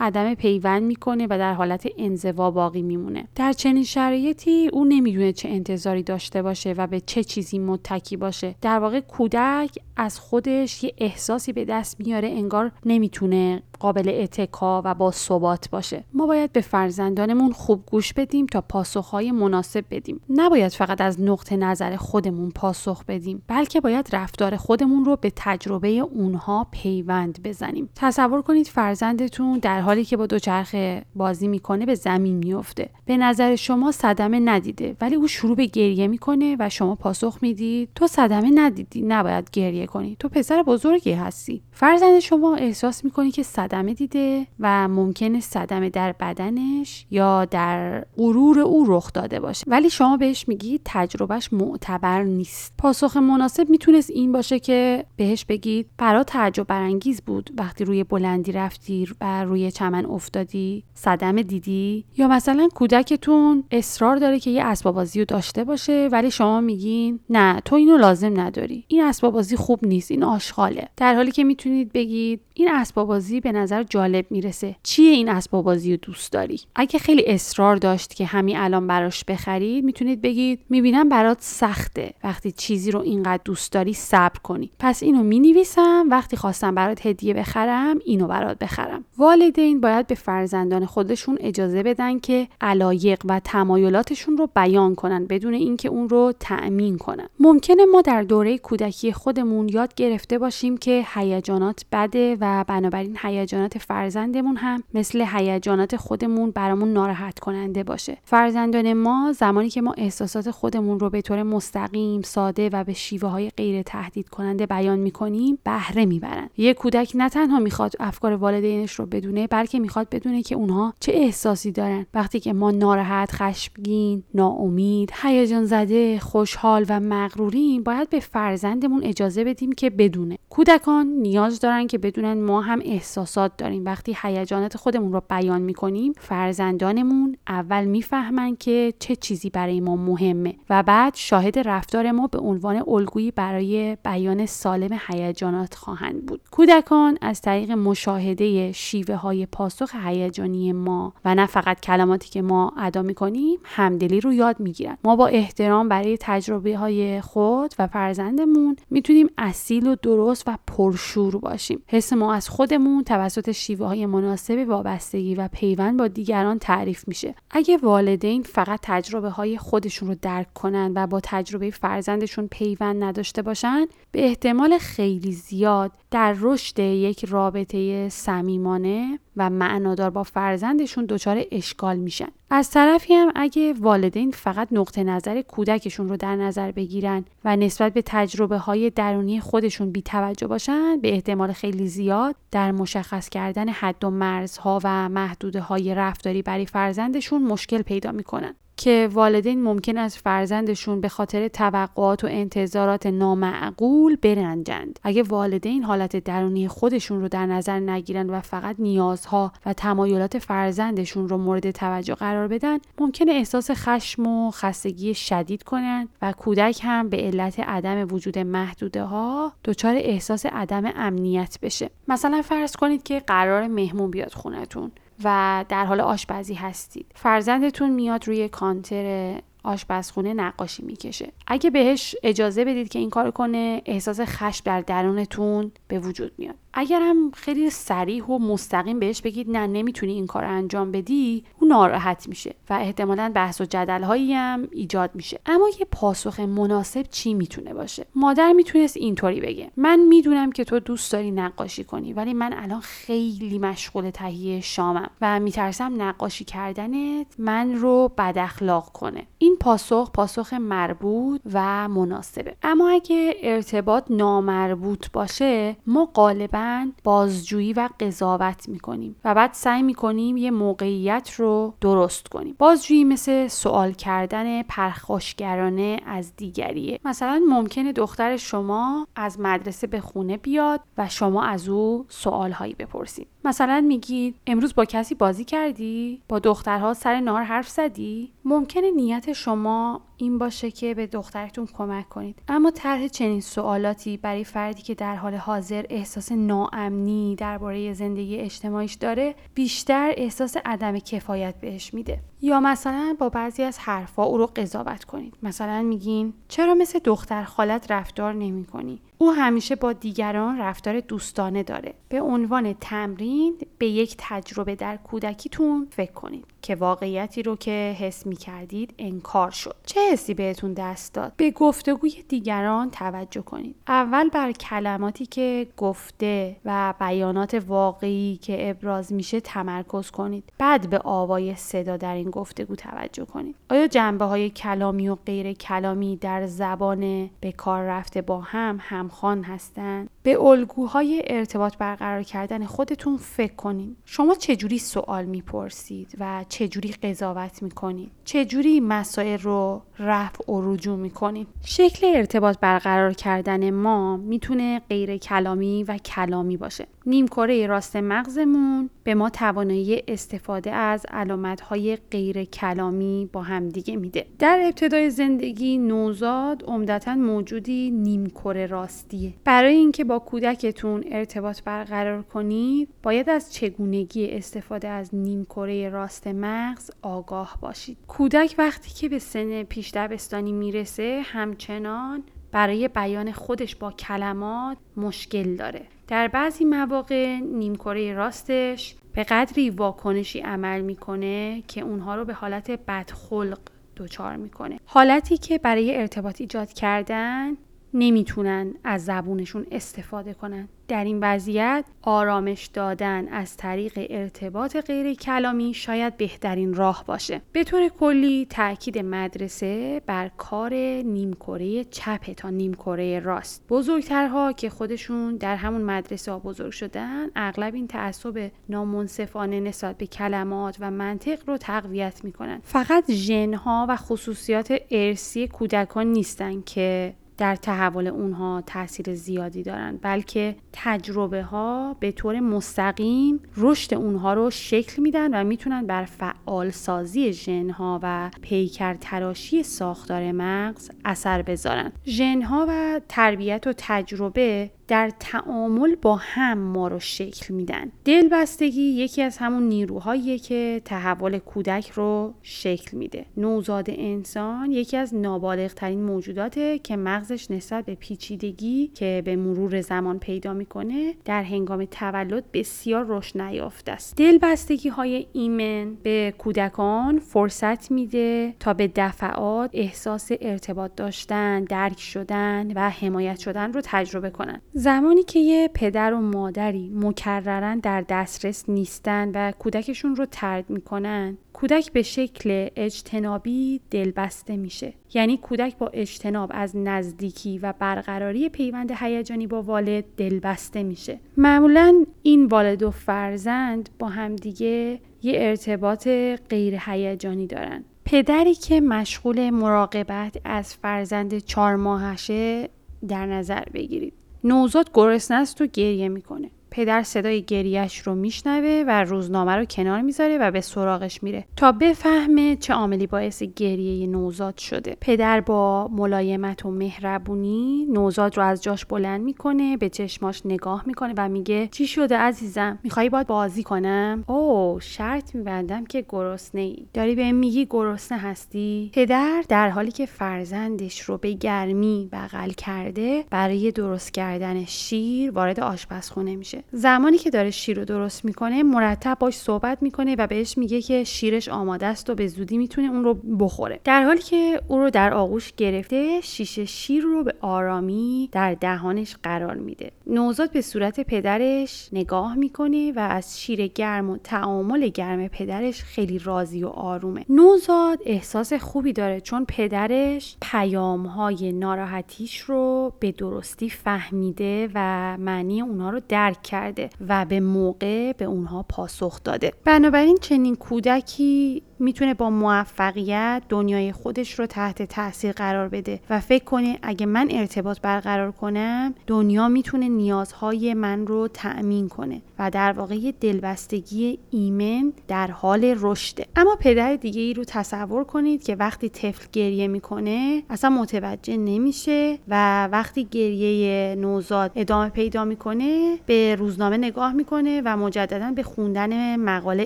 عدم پیوند می‌کنه و در حالت انزوا باقی میمونه. در چنین شرایطی او نمی‌دونه چه انتظاری داشته باشه و به چه چیزی متکی باشه. در واقع کودک از خودش یه احساسی به دست میاره انگار نمی‌تونه قابل اتکا و با ثبات باشه. ما باید به فرزندانمون خوب گوش بدیم تا پاسخهای مناسب بدیم. نباید فقط از نقطه نظر خودمون پاسخ بدیم بلکه باید رفتار خودمون رو به تجربه اونها پیوند بزنیم. تصور کنید فرزندتون در حالی که با دوچرخه بازی می‌کنه به زمین میفته به نظر شما صدمه ندیده ولی او شروع به گریه می‌کنه و شما پاسخ می‌دید. تو صدمه ندیدی نباید گریه کنی. تو پسر بزرگی هستی. فرزند شما احساس می‌کنی که صدمه دیده و ممکنه صدمه در بدنش یا در غرور او رخ داده باشه. ولی شما بهش میگید تجربهش معتبر نیست. پاسخ مناسب می‌تونست این باشه که بهش بگید برا تعجب برانگیز بود وقتی روی بلندی رفتی و روی چمن افتادی صدمه دیدی؟ یا مثلا کودکتون اصرار داره که یه اسباب بازی رو داشته باشه ولی شما میگین نه تو اینو لازم نداری. این اسباب بازی خوب نیست این آشغاله. در حالی که می‌تونید بگید این اسباب بازی به نظر جالب می‌رسه. چیه این اسباب بازی رو دوست داری؟ اگه خیلی اصرار داشت که همین الان براش بخرید می‌تونید بگید می‌بینم برات سخته. وقتی چیزی رو اینقدر دوست داری صبر کنی. پس اینو می‌نویسم. وقتی خواستم برات هدیه بخرم اینو برات بخرم. والدین باید به فرزندان خودشون اجازه بدن که علایق و تمایلاتشون رو بیان کنن بدون اینکه اون رو تأمین کنن. ممکنه ما در دوره کودکی خودمون یاد گرفته باشیم که هیجانات بده و بنابراین هیجانات فرزندمون هم مثل هیجانات خودمون برامون ناراحت کننده باشه. فرزندان ما زمانی که ما احساسات خودمون رو به طور مستقیم ساده و به شیوه های غیر تهدید کننده بیان می‌کنیم بهره می‌برن. یه کودک نه تنها می‌خواد افکار والدینش رو بدونه بلکه می‌خواد بدونه که اونها چه احساسی دارن. وقتی که ما ناراحت خشمگین ناامید هیجان زده خوشحال و مغروریم باید به فرزندمون اجازه بدیم که بدونه. کودکان نیاز دارن که بدونن ما هم احساسات داریم. وقتی هیجانات خودمون رو بیان می‌کنیم فرزندانمون اول می‌فهمن که چه چیزی برای ما مهمه و بعد شاهد رفتار ما به عنوان الگویی برای بیان سالم هیجانات خواهند بود. کودکان از طریق مشاهده شیوه های پاسخ هیجانی ما و نه فقط کلماتی که ما ادا می‌کنیم همدلی رو یاد می‌گیرن. ما با احترام برای تجربه های خود و فرزندمون می‌تونیم اصیل و درست و پرشور باشیم. حس ما از خودمون توسط شیوه های مناسب وابستگی و پیوند با دیگران تعریف میشه. اگه والدین فقط تجربه های خودشون رو درک کنن و با تجربه فرزندشون پیوند نداشته باشن به احتمال خیلی زیاد در رشد یک رابطه صمیمانه و معنادار با فرزندشون دچار اشکال میشن. از طرفی هم اگه والدین فقط نقطه نظر کودکشون رو در نظر بگیرن و نسبت به تجربه های درونی خودشون بی توجه باشن به احتمال خیلی زیاد در مشخص کردن حد و مرزها و محدوده های رفتاری برای فرزندشون مشکل پیدا می‌کنن. که والدین ممکن از فرزندشون به خاطر توقعات و انتظارات نامعقول برنجند. اگه والدین حالت درونی خودشون رو در نظر نگیرن و فقط نیازها و تمایلات فرزندشون رو مورد توجه قرار بدن ممکنه احساس خشم و خستگی شدید کنن و کودک هم به علت عدم وجود محدوده ها دچار احساس عدم امنیت بشه. مثلا فرض کنید که قرار مهمون بیاد خونتون. و در حال آشپزی هستید. فرزندتون میاد روی کانتر آشپزخونه نقاشی می‌کشه. اگه بهش اجازه بدید که این کار کنه احساس خشم در درونتون به وجود میاد. اگر هم خیلی سریح و مستقیم بهش بگید نه نمی‌تونی این کار انجام بدی او ناراحت میشه و احتمالا بحث و جدل هایی هم ایجاد میشه. اما یه پاسخ مناسب چی می‌تونه باشه؟ مادر می‌تونست اینطوری بگه. من می‌دونم که تو دوست داری نقاشی کنی ولی من الان خیلی مشغول تهیه شامم و میترسم نقاشی کردنت من رو بد اخلاق کنه. این پاسخ پاسخ مربوط و مناسبه. اما اگه ارتباط نامربوط باشه ما غالبا بازجویی و قضاوت می‌کنیم و بعد سعی می‌کنیم یه موقعیت رو درست کنیم. بازجویی مثل سوال کردن پرخاشگرانه از دیگریه. مثلا ممکنه دختر شما از مدرسه به خونه بیاد و شما از او سوالهایی بپرسید. مثلا میگید امروز با کسی بازی کردی؟ با دخترها سر نهار حرف زدی؟ ممکنه نیت شما این باشه که به دخترتون کمک کنید. اما طرح چنین سوالاتی برای فردی که در حال حاضر احساس ناامنی درباره زندگی اجتماعیش داره بیشتر احساس عدم کفایت بهش میده. یا مثلا با بعضی از حرفا او رو قضاوت کنید. مثلا میگین چرا مثل دختر خالت رفتار نمی کنی؟ او همیشه با دیگران رفتار دوستانه داره. به عنوان تمرین به یک تجربه در کودکیتون فکر کنید. که واقعیتی رو که حس می کردید انکار شد. چه حسی بهتون دست داد؟ به گفتگوی دیگران توجه کنید. اول بر کلماتی که گفته و بیانات واقعی که ابراز میشه تمرکز کنید. بعد به آوای صدا در این گفتگو توجه کنید. آیا جنبه های کلامی و غیر کلامی در زبان به کار رفته با هم همخوان هستند؟ به الگوهای ارتباط برقرار کردن خودتون فکر کنید شما چجوری سوال می‌پرسید و چجوری قضاوت می‌کنید؟ چجوری مسائل رو رفع و رجوع می‌کنید شکل ارتباط برقرار کردن ما می‌تونه غیر کلامی و کلامی باشه. نیمکره راست مغزمون به ما توانایی استفاده از علامتهای غیر کلامی با همدیگه میده. در ابتدای زندگی نوزاد عمدتا موجودی نیمکره راستیه. برای اینکه با کودکتون ارتباط برقرار کنید باید از چگونگی استفاده از نیمکره راست مغز آگاه باشید. کودک وقتی که به سن پیش دبستانی می‌رسه همچنان برای بیان خودش با کلمات مشکل داره. در بعضی مواقع نیمکره راستش به قدری واکنشی عمل می‌کنه که اونها رو به حالت بدخلق دچار می‌کنه. حالتی که برای ارتباط ایجاد کردن نمی‌تونن از زبونشون استفاده کنن. در این وضعیت آرامش دادن از طریق ارتباط غیر کلامی شاید بهترین راه باشه. به طور کلی تاکید مدرسه بر کار نیمکره چپ تا نیمکره راست. بزرگترها که خودشون در همون مدرسه ها بزرگ شدن اغلب این تعصب نامنصفانه نسبت به کلمات و منطق رو تقویت می‌کنن. فقط ژنها و خصوصیات ارسی کودکان نیستن که در تحول اونها تاثیر زیادی دارن بلکه تجربه ها به طور مستقیم رشد اونها رو شکل میدن و می‌تونن بر فعال سازی ژنها و پیکر تراشی ساختار مغز اثر بذارن. ژنها و تربیت و تجربه در تعامل با هم ما رو شکل میدن. دلبستگی یکی از همون نیروهاییه که تحول کودک رو شکل میده. نوزاد انسان یکی از نابالغ ترین موجوداته که مغزش نسبت به پیچیدگی که به مرور زمان پیدا می‌کنه در هنگام تولد بسیار رشد نیافته است. دلبستگی های ایمن به کودکان فرصت میده تا به دفعات احساس ارتباط داشتن درک شدن و حمایت شدن رو تجربه کنن. زمانی که یه پدر و مادری مکررن در دسترس نیستن و کودکشون رو ترد می‌کنن کودک به شکل اجتنابی دلبسته میشه. یعنی کودک با اجتناب از نزدیکی و برقراری پیوند هیجانی با والد دلبسته میشه. معمولا این والد و فرزند با همدیگه یه ارتباط غیر هیجانی دارن. پدری که مشغول مراقبت از فرزند چهار ماهشه در نظر بگیرید. نوزاد گرسنه است و گریه می‌کنه. پدر صدای گریش رو میشنوه و روزنامه رو کنار می‌ذاره و به سراغش میره تا بفهمه چه عاملی باعث گریه نوزاد شده. پدر با ملایمت و مهربونی نوزاد رو از جاش بلند می‌کنه به چشماش نگاه می‌کنه و میگه چی شده عزیزم؟ می‌خوای باید بازی کنم؟ او شرط میبندم که گرسنه ای داری به میگی گرسنه هستی؟ پدر در حالی که فرزندش رو به گرمی بغل کرده برای درست کردن شیر وارد آشپزخونه میشه. زمانی که داره شیر رو درست می‌کنه مرتب باش صحبت می‌کنه و بهش میگه که شیرش آماده است و به زودی می‌تونه اون رو بخوره. در حالی که او رو در آغوش گرفته شیشه شیر رو به آرامی در دهانش قرار میده. نوزاد به صورت پدرش نگاه می‌کنه و از شیر گرم و تعامل گرم پدرش خیلی راضی و آرومه. نوزاد احساس خوبی داره چون پدرش پیام های ناراحتیش رو به درستی فهمیده و معنی اونها رو درک کرده و به موقع به اونها پاسخ داده. بنابراین چنین کودکی می‌تونه با موفقیت دنیای خودش رو تحت تاثیر قرار بده و فکر کنه اگه من ارتباط برقرار کنم دنیا می‌تونه نیازهای من رو تأمین کنه و در واقع دلبستگی ایمن در حال رشده. اما پدر دیگه ای رو تصور کنید که وقتی طفل گریه می‌کنه اصلا متوجه نمیشه و وقتی گریه نوزاد ادامه پیدا می‌کنه به روزنامه نگاه می‌کنه و مجددا به خوندن مقاله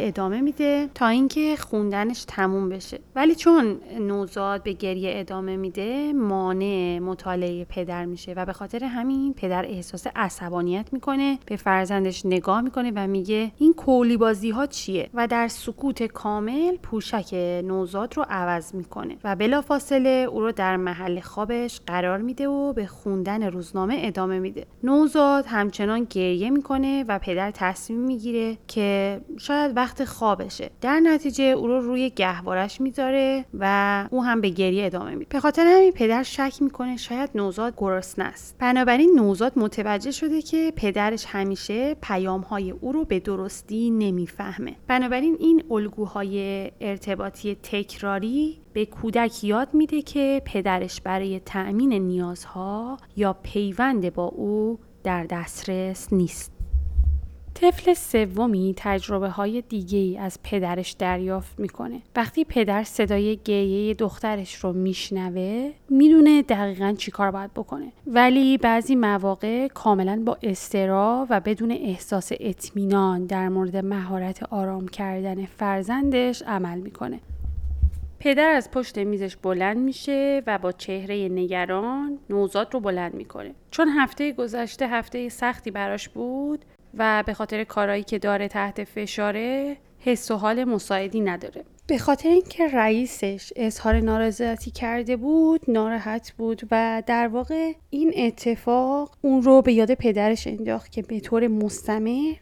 ادامه میده تا اینکه خوندنش تموم بشه. ولی چون نوزاد به گریه ادامه میده مانع مطالعه پدر میشه و به خاطر همین پدر احساس عصبانیت می‌کنه به فرزندش نگاه می‌کنه و میگه این کولی بازی ها چیه؟ و در سکوت کامل پوشک نوزاد رو عوض می‌کنه و بلافاصله او رو در محل خوابش قرار میده و به خوندن روزنامه ادامه میده. نوزاد همچنان گریه می‌کنه و پدر تصمیم می‌گیره که شاید وقت خوابشه. در نتیجه او رو روی گهوارش می‌ذاره و او هم به گریه ادامه میده. به خاطر همین پدر شک می‌کنه شاید نوزاد گرسنه است بنابراین نوزاد متوجه شده که پدرش همیشه پیام های او رو به درستی نمی‌فهمه. بنابراین این الگوهای ارتباطی تکراری به کودک یاد میده که پدرش برای تأمین نیازها یا پیوند با او در دسترس نیست. طفل سومی تجربه های دیگه ای از پدرش دریافت می‌کنه. وقتی پدر صدای گریه دخترش رو میشنوه می‌دونه دقیقا چی کار باید بکنه. ولی بعضی مواقع کاملا با استرا و بدون احساس اطمینان در مورد مهارت آرام کردن فرزندش عمل می‌کنه. پدر از پشت میزش بلند میشه و با چهره نگران نوزاد رو بلند می‌کنه چون هفته گذشته هفته سختی براش بود و به خاطر کارایی که داره تحت فشاره حس و حال مساعدی نداره به خاطر اینکه رئیسش اظهار نارضایتی کرده بود ناراحت بود و در واقع این اتفاق اون رو به یاد پدرش انداخت که به طور مستمر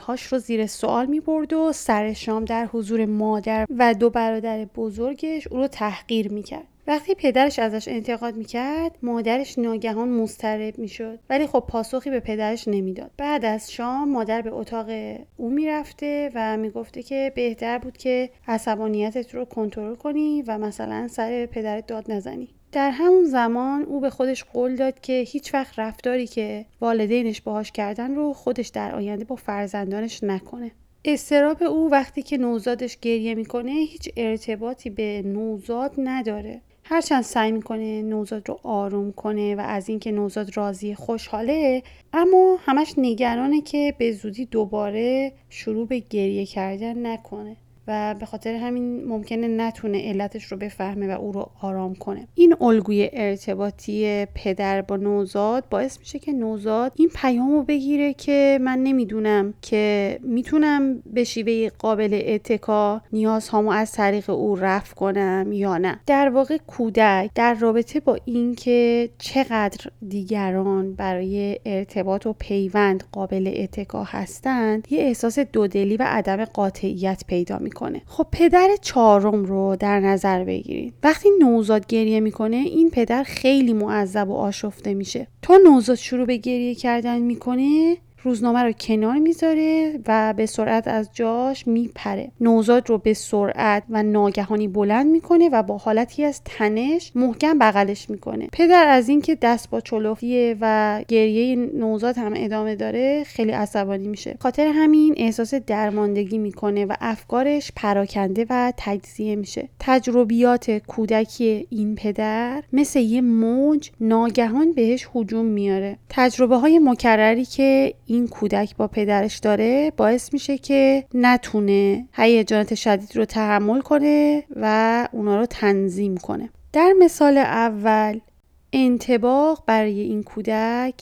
هاش رو زیر سوال می برد و سر شام در حضور مادر و دو برادر بزرگش او رو تحقیر می کرد. وقتی پدرش ازش انتقاد می‌کرد مادرش ناگهان مضطرب می‌شد ولی خب پاسخی به پدرش نمی‌داد بعد از شام مادر به اتاق او می‌رفته و می‌گفته که بهتر بود که عصبانیتت رو کنترل کنی و مثلا سر پدرت داد نزنی در همون زمان او به خودش قول داد که هیچ وقت رفتاری که والدینش باهاش کردن رو خودش در آینده با فرزندانش نکنه. استراب او وقتی که نوزادش گریه می‌کنه هیچ ارتباطی به نوزاد نداره. هرچند سعی می‌کنه نوزاد رو آروم کنه و از اینکه نوزاد راضی خوشحاله اما همش نگرانه که به زودی دوباره شروع به گریه کردن نکنه. و به خاطر همین ممکنه نتونه علتش رو بفهمه و او رو آرام کنه. این الگوی ارتباطی پدر با نوزاد باعث میشه که نوزاد این پیام رو بگیره که من نمی‌دونم که می‌تونم به شیوه قابل اتکا نیازهامو از طریق او رفع کنم یا نه. در واقع کودک در رابطه با اینکه چقدر دیگران برای ارتباط و پیوند قابل اتکا هستند یه احساس دودلی و عدم قاطعیت پیدا می‌کنه. خب پدر چهارم رو در نظر بگیرید. وقتی نوزاد گریه می‌کنه این پدر خیلی معذب و آشفته میشه. تا نوزاد شروع به گریه کردن می‌کنه روزنامه رو کنار می‌ذاره و به سرعت از جاش میپره. نوزاد رو به سرعت و ناگهانی بلند می‌کنه و با حالتی از تنش محکم بغلش می‌کنه. پدر از اینکه دست با چلوفیه و گریه نوزاد هم ادامه داره خیلی عصبانی میشه. خاطر همین احساس درماندگی می‌کنه و افکارش پراکنده و تجزیه میشه. تجربیات کودکی این پدر مثل یه موج ناگهان بهش هجوم میاره تجربه های مکرری که این کودک با پدرش داره باعث میشه که نتونه هیجانات شدید رو تحمل کنه و اونا رو تنظیم کنه. در مثال اول انتباق برای این کودک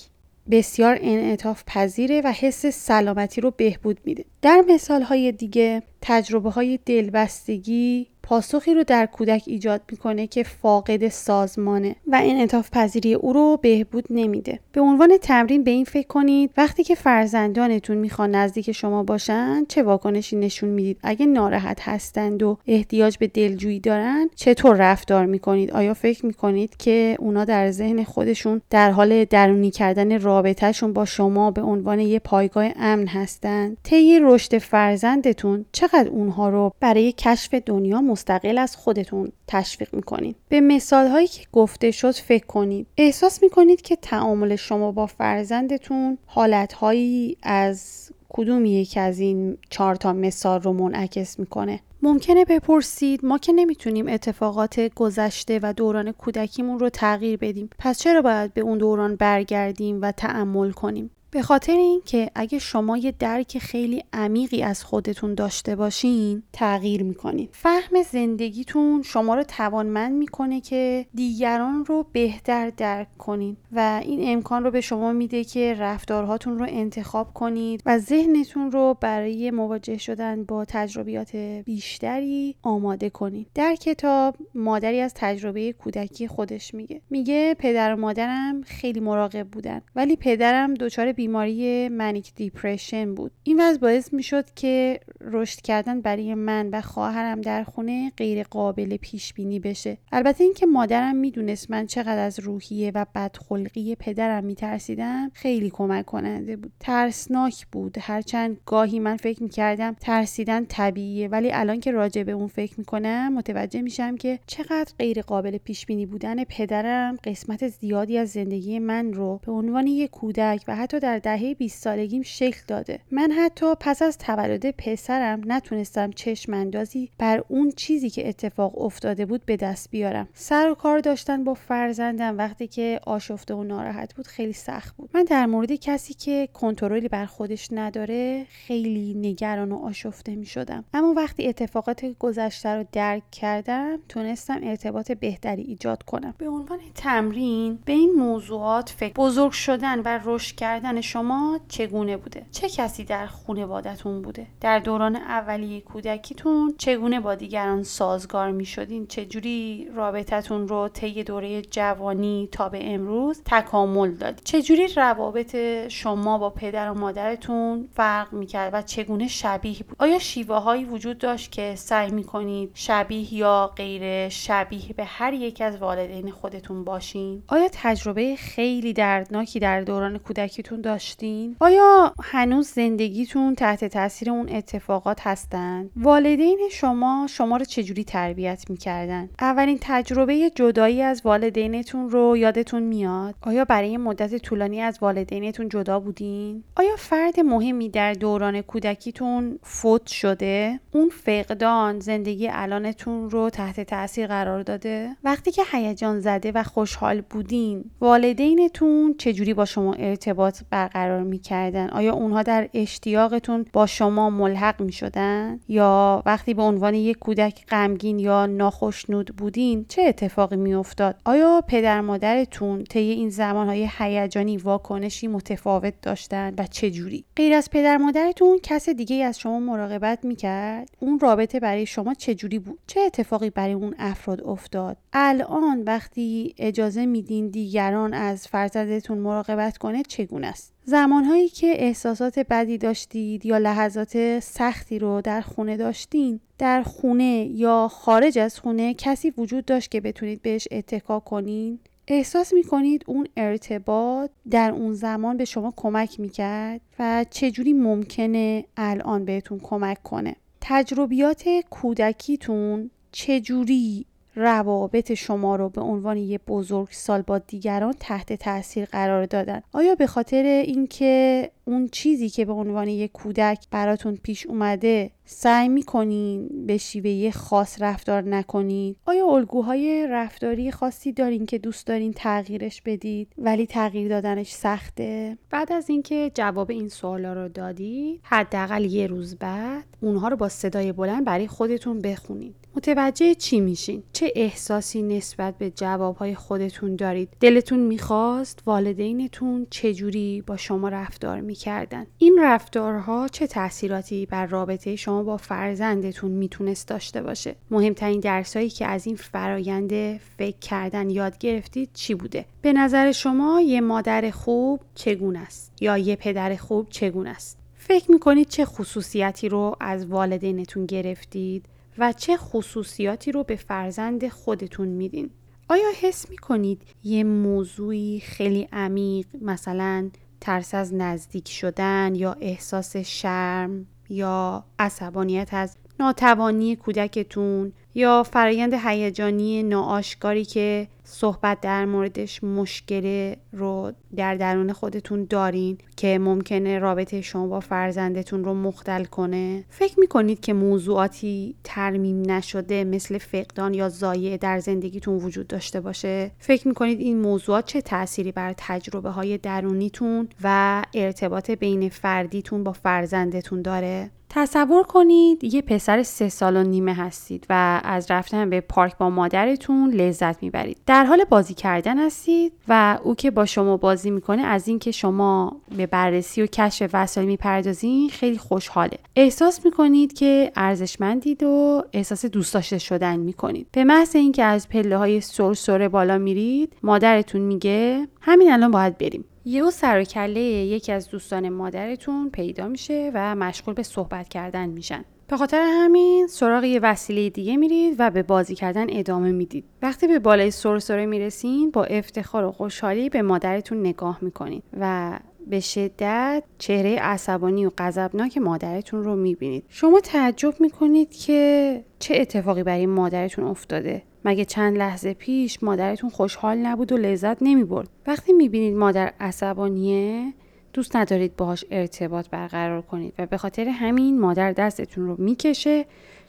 بسیار انعطاف پذیره و حس سلامتی رو بهبود میده. در مثال های دیگه تجربه های دلبستگی پاسخی رو در کودک ایجاد می‌کنه که فاقد سازمانه و انعطاف پذیری او رو بهبود نمیده. به عنوان تمرین به این فکر کنید وقتی که فرزندانتون می‌خوان نزدیک شما باشن چه واکنشی نشون می‌دید؟ اگه ناراحت هستند و احتیاج به دلجویی دارن چطور رفتار می‌کنید؟ آیا فکر می‌کنید که اونا در ذهن خودشون در حال درونی کردن رابطهشون با شما به عنوان یه پایگاه امن هستند؟ طی رشد فرزندتون چقدر اونها رو برای کشف دنیا مستقل از خودتون تشویق می‌کنید به مثال هایی که گفته شد فکر کنید. احساس می‌کنید که تعامل شما با فرزندتون حالت هایی از کدوم یکی از این چهار تا مثال رو منعکس می‌کنه؟ ممکنه بپرسید ما که نمی‌تونیم اتفاقات گذشته و دوران کودکیمون رو تغییر بدیم. پس چرا باید به اون دوران برگردیم و تعمل کنیم؟ به خاطر اینکه اگه شما یه درک خیلی عمیقی از خودتون داشته باشین تغییر می‌کنین. فهم زندگیتون شما رو توانمند می‌کنه که دیگران رو بهتر درک کنین و این امکان رو به شما میده که رفتارهاتون رو انتخاب کنید و ذهنتون رو برای مواجه شدن با تجربیات بیشتری آماده کنید در کتاب مادری از تجربه کودکی خودش میگه. میگه پدر و مادرم خیلی مراقب بودن ولی پدرم دچار بیماری منیک دیپرشن بود. این وضع باعث می شد که رشد کردن برای من و خواهرم در خونه غیر قابل پیش بینی بشه. البته اینکه مادرم می‌دونست من چقدر از روحیه و بدخلقی پدرم میترسیدم خیلی کمک کننده بود. ترسناک بود. هرچند گاهی من فکر می‌کردم ترسیدن طبیعیه ولی الان که راجع به اون فکر می‌کنم متوجه میشم که چقدر غیر قابل پیش بینی بودن پدرم قسمت زیادی از زندگی من رو به عنوان یک کودک و حتی در دهه 20 سالگیم شکل داده. من حتی پس از تولد پسرم نتونستم چشم اندازی بر اون چیزی که اتفاق افتاده بود به دست بیارم. سر و کار داشتن با فرزندم وقتی که آشفته و ناراحت بود خیلی سخت بود. من در مورد کسی که کنترلی بر خودش نداره خیلی نگران و آشفته می شدم. اما وقتی اتفاقات گذشته رو درک کردم تونستم ارتباط بهتری ایجاد کنم. به عنوان تمرین به این موضوعات فکر بزرگ شدن و رشد کردن شما چگونه بوده؟ چه کسی در خانوادتون بوده؟ در دوران اولیه کودکیتون چگونه با دیگران سازگار می شدین چجوری رابطتون رو طی دوره جوانی تا به امروز تکامل داد چجوری روابط شما با پدر و مادرتون فرق می کرد و چگونه شبیه بود؟ آیا شیوه هایی وجود داشت که سعی می کنید شبیه یا غیر شبیه به هر یک از والدین خودتون باشین؟ آیا تجربه خیلی دردناکی در دوران کودکیتون داشتین؟ آیا هنوز زندگیتون تحت تاثیر اون اتفاقات هستن؟ والدین شما شما رو چجوری تربیت می‌کردن؟ اولین تجربه جدایی از والدینتون رو یادتون میاد؟ آیا برای مدت طولانی از والدینتون جدا بودین؟ آیا فرد مهمی در دوران کودکیتون فوت شده؟ اون فقدان زندگی الانتون رو تحت تاثیر قرار داده؟ وقتی که هیجان زده و خوشحال بودین والدینتون چجوری با شما ارتباط برقرار می‌کردن. آیا اونها در اشتیاقتون با شما ملحق می‌شدن؟ یا وقتی به عنوان یک کودک غمگین یا ناخشنود بودین چه اتفاقی میافتاد؟ آیا پدر مادرتون طی این زمانهای هیجانی واکنشی متفاوت داشتن و چه جوری؟ غیر از پدر مادرتون کس دیگه از شما مراقبت می‌کرد؟ اون رابطه برای شما چه جوری بود؟ چه اتفاقی برای اون افراد افتاد؟ الان وقتی اجازه میدین دیگران از فرزندتون مراقبت کنه چگونه است؟ زمانهایی که احساسات بدی داشتید یا لحظات سختی رو در خونه داشتین در خونه یا خارج از خونه کسی وجود داشت که بتونید بهش اتکا کنین؟ احساس می‌کنید اون ارتباط در اون زمان به شما کمک می‌کرد و چجوری ممکنه الان بهتون کمک کنه؟ تجربیات کودکیتون چجوری روابط شما رو به عنوان یه بزرگ سال با دیگران تحت تاثیر قرار دادن. آیا به خاطر اینکه اون چیزی که به عنوان یک کودک براتون پیش اومده سعی می‌کنین به شیوه خاص رفتار نکنید آیا الگوهای رفتاری خاصی دارین که دوست دارین تغییرش بدید ولی تغییر دادنش سخته؟ بعد از اینکه جواب این سوالا رو دادید حداقل یه روز بعد اونها رو با صدای بلند برای خودتون بخونید. متوجه چی میشین؟ چه احساسی نسبت به جوابهای خودتون دارید؟ دلتون می‌خواست والدینتون چجوری با شما رفتار می‌کردن؟ این رفتارها چه تاثیراتی بر رابطه شما با فرزندتون می‌تونست داشته باشه؟ مهمترین درسایی که از این فرایند فکر کردن یاد گرفتید چی بوده؟ به نظر شما یه مادر خوب چگونه است؟ یا یه پدر خوب چگونه است؟ فکر می‌کنید چه خصوصیتی رو از والدینتون گرفتید و چه خصوصیاتی رو به فرزند خودتون میدین؟ آیا حس می‌کنید یه موضوعی خیلی عمیق مثلا ترس از نزدیک شدن یا احساس شرم یا عصبانیت از ناتوانی کودکتون یا فرایند هیجانی ناآشکاری که صحبت در موردش مشکل رو در درون خودتون دارین که ممکنه رابطه شما با فرزندتون رو مختل کنه؟ فکر می‌کنید که موضوعاتی ترمیم نشده مثل فقدان یا زایع در زندگیتون وجود داشته باشه؟ فکر می‌کنید این موضوعات چه تأثیری بر تجربه های درونیتون و ارتباط بین فردیتون با فرزندتون داره؟ تصور کنید یه پسر سه سال و نیمه هستید و از رفتن به پارک با مادرتون لذت می‌برید. در حال بازی کردن هستید و او که با شما بازی می‌کنه از اینکه شما به بررسی و کشف وسایل می‌پردازین خیلی خوشحاله. احساس می‌کنید که ارزشمندید و احساس دوست داشته شدن می‌کنید. به محض اینکه از پله های سرسره بالا میرید مادرتون میگه همین الان باید بریم. یهو سر و کله یکی از دوستان مادرتون پیدا میشه و مشغول به صحبت کردن میشن. به خاطر همین سراغ یه وسیله دیگه میرید و به بازی کردن ادامه می‌دید. وقتی به بالای سرسره می‌رسین با افتخار و خوشحالی به مادرتون نگاه می‌کنید و به شدت چهره عصبانی و غضبناک مادرتون رو می‌بینید. شما تعجب می‌کنید که چه اتفاقی برای مادرتون افتاده. مگه چند لحظه پیش مادرتون خوشحال نبود و لذت نمی‌برد؟ وقتی می‌بینید مادر عصبانیه دوست ندارید باهاش ارتباط برقرار کنید و به خاطر همین مادر دستتون رو می‌کشه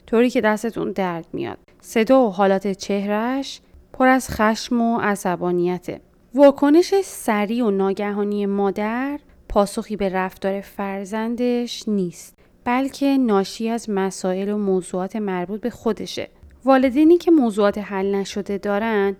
طوری که دستتون درد میاد. صدا و حالات چهرش پر از خشم و عصبانیته. واکنش سریع و ناگهانی مادر پاسخی به رفتار فرزندش نیست بلکه ناشی از مسائل و موضوعات مربوط به خودشه. والدینی که موضوعات حل نشده دارن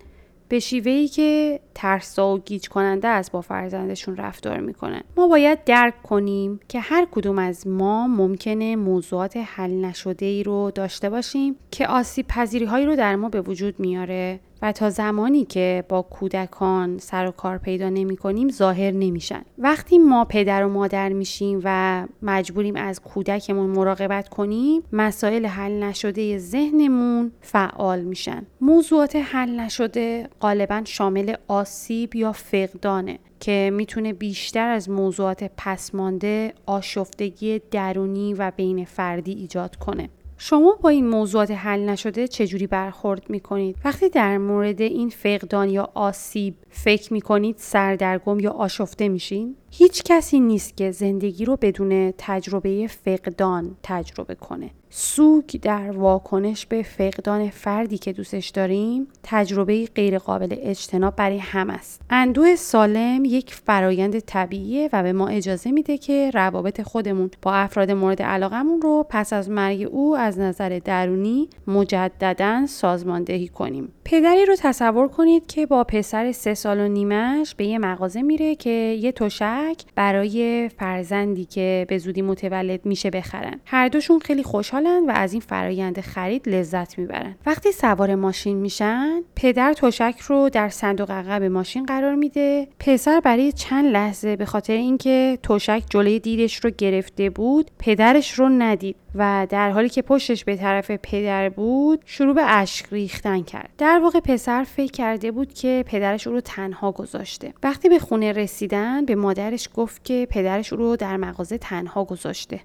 به شیوهی که ترسا و گیج کننده است با فرزندشون رفتار می‌کنن ما باید درک کنیم که هر کدوم از ما ممکنه موضوعات حل نشده ای رو داشته باشیم که آسیب پذیری هایی رو در ما به وجود میاره. و تا زمانی که با کودکان سر و کار پیدا نمی کنیم ظاهر نمیشن وقتی ما پدر و مادر میشیم و مجبوریم از کودکمون مراقبت کنیم مسائل حل نشده ذهنمون فعال میشن موضوعات حل نشده غالبا شامل آسیب یا فقدانه که می‌تونه بیشتر از موضوعات پسمانده آشفتگی درونی و بین فردی ایجاد کنه. شما با این موضوعات حل نشده چجوری برخورد می‌کنید؟ وقتی در مورد این فقدان یا آسیب فکر می‌کنید سردرگم یا آشفته میشین؟ هیچ کسی نیست که زندگی رو بدون تجربه فقدان تجربه کنه. سوگ در واکنش به فقدان فردی که دوستش داریم تجربه غیرقابل اجتناب برای هم است. اندوه سالم یک فرایند طبیعیه و به ما اجازه میده که روابط خودمون با افراد مورد علاقمون رو پس از مرگ او از نظر درونی مجددا سازماندهی کنیم. پدری رو تصور کنید که با پسر سه سال و نیمش به یه مغازه میره که یه تشک برای فرزندی که به زودی متولد میشه بخرن. هر دوشون خیلی خوشحالن و از این فرایند خرید لذت می‌برن. وقتی سوار ماشین میشن پدر تشک رو در صندوق عقب ماشین قرار میده. پسر برای چند لحظه به خاطر اینکه تشک جلوی دیدش رو گرفته بود پدرش رو ندید و در حالی که پشتش به طرف پدر بود شروع به اشک ریختن کرد. در واقع پسر فکر کرده بود که پدرش او رو تنها گذاشته. وقتی به خونه رسیدن به مادرش گفت که پدرش او رو در مغازه تنها گذاشته.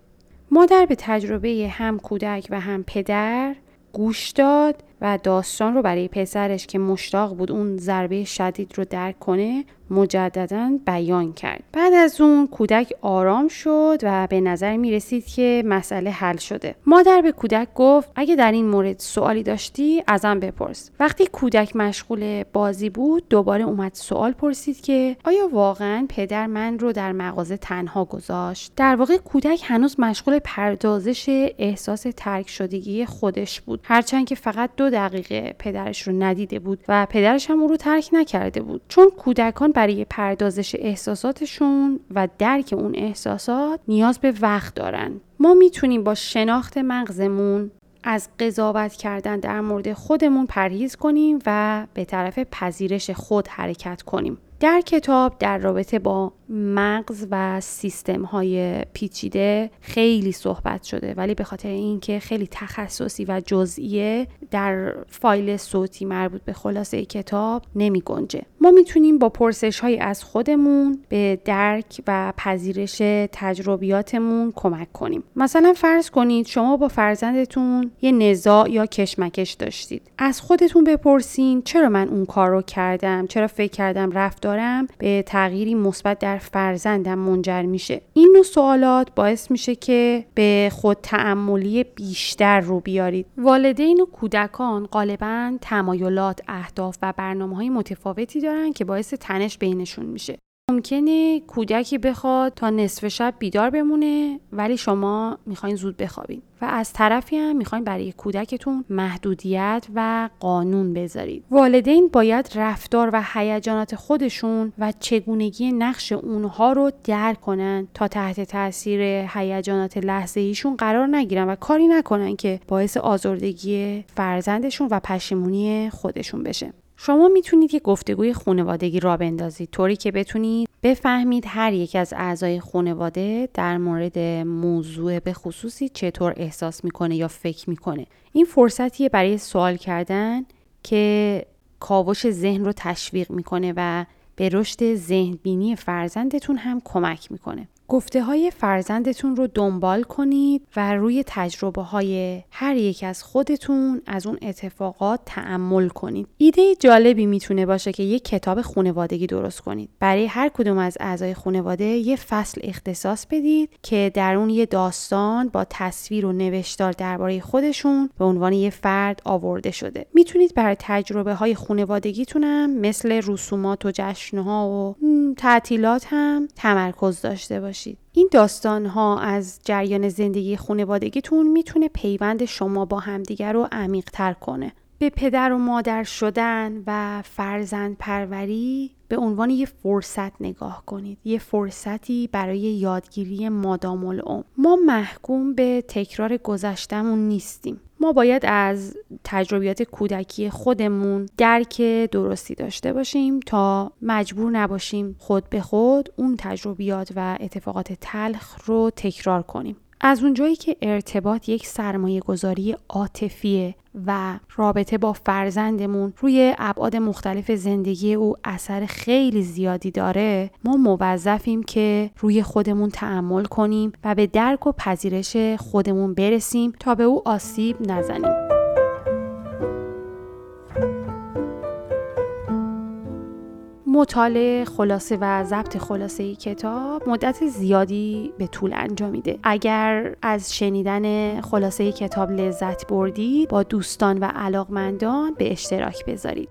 مادر به تجربه هم کودک و هم پدر گوش داد و داستان رو برای پسرش که مشتاق بود اون ضربه شدید رو درک کنه مجددا بیان کرد. بعد از اون کودک آرام شد و به نظر می رسید که مسئله حل شده. مادر به کودک گفت اگه در این مورد سوالی داشتی ازم بپرس. وقتی کودک مشغول بازی بود دوباره اومد سوال پرسید که آیا واقعا پدر من رو در مغازه تنها گذاشت؟ در واقع کودک هنوز مشغول پردازش احساس ترک شدگی خودش بود. هرچند که فقط دو دقیقه پدرش رو ندیده بود و پدرش هم او رو ترک نکرده بود. چون کودکان برای پردازش احساساتشون و درک اون احساسات نیاز به وقت دارن. ما می‌تونیم با شناخت مغزمون از قضاوت کردن در مورد خودمون پرهیز کنیم و به طرف پذیرش خود حرکت کنیم. در کتاب در رابطه با مغز و سیستم های پیچیده خیلی صحبت شده ولی به خاطر اینکه خیلی تخصصی و جزئیه در فایل صوتی مربوط به خلاصه کتاب نمی گنجه ما می‌تونیم با پرسش های از خودمون به درک و پذیرش تجربیاتمون کمک کنیم. مثلا فرض کنید شما با فرزندتون یه نزاع یا کشمکش داشتید. از خودتون بپرسین چرا من اون کار رو کردم چرا فکر کردم رفتارم به تغییری مثبت در فرزندم منجر میشه. این نوع سوالات باعث میشه که به خود تعملی بیشتر رو بیارید. والدین و کودکان غالبا تمایلات اهداف و برنامه های متفاوتی دارن که باعث تنش بینشون میشه. ممکنه کودکی بخواد تا نصف شب بیدار بمونه ولی شما می‌خواین زود بخوابین. و از طرفی هم می‌خواین برای کودکتون محدودیت و قانون بذارید. والدین باید رفتار و هیجانات خودشون و چگونگی نقش اونها رو درک کنن تا تحت تاثیر هیجانات لحظه ایشون قرار نگیرن و کاری نکنن که باعث آزردگی فرزندشون و پشیمونی خودشون بشه. شما می‌تونید یه گفتگوی خانوادگی را بندازید. طوری که بتونید بفهمید هر یک از اعضای خانواده در مورد موضوع به خصوصی چطور احساس می‌کنه یا فکر می‌کنه. این فرصتیه برای سوال کردن که کاوش ذهن رو تشویق می‌کنه و به رشد ذهن بینی فرزندتون هم کمک می‌کنه. گفته های فرزندتون رو دنبال کنید و روی تجربه های هر یک از خودتون از اون اتفاقات تعمل کنید. ایده جالبی می‌تونه باشه که یک کتاب خانوادگی درست کنید. برای هر کدوم از اعضای خانواده یه فصل اختصاص بدید که در اون یه داستان با تصویر و نوشتار درباره خودشون به عنوان یه فرد آورده شده. می‌تونید برای تجربه های خانوادگیتونم مثل رسومات و جشنها و تعطیلات هم تمرکز داشته باشید. این داستان ها از جریان زندگی خانوادگیتون می‌تونه پیوند شما با همدیگر رو عمیق تر کنه. به پدر و مادر شدن و فرزند پروری به عنوان یه فرصت نگاه کنید. یه فرصتی برای یادگیری مادام العمر. ما محکوم به تکرار گذشتمون نیستیم. ما باید از تجربیات کودکی خودمون درک درستی داشته باشیم تا مجبور نباشیم خود به خود اون تجربیات و اتفاقات تلخ رو تکرار کنیم. از اونجایی که ارتباط یک سرمایه گذاری عاطفیه و رابطه با فرزندمون روی ابعاد مختلف زندگی او اثر خیلی زیادی داره ما موظفیم که روی خودمون تعمل کنیم و به درک و پذیرش خودمون برسیم تا به او آسیب نزنیم. مطالعه خلاصه و ضبط خلاصه کتاب مدت زیادی به طول انجامیده اگر از شنیدن خلاصه کتاب لذت بردید با دوستان و علاقمندان به اشتراک بذارید.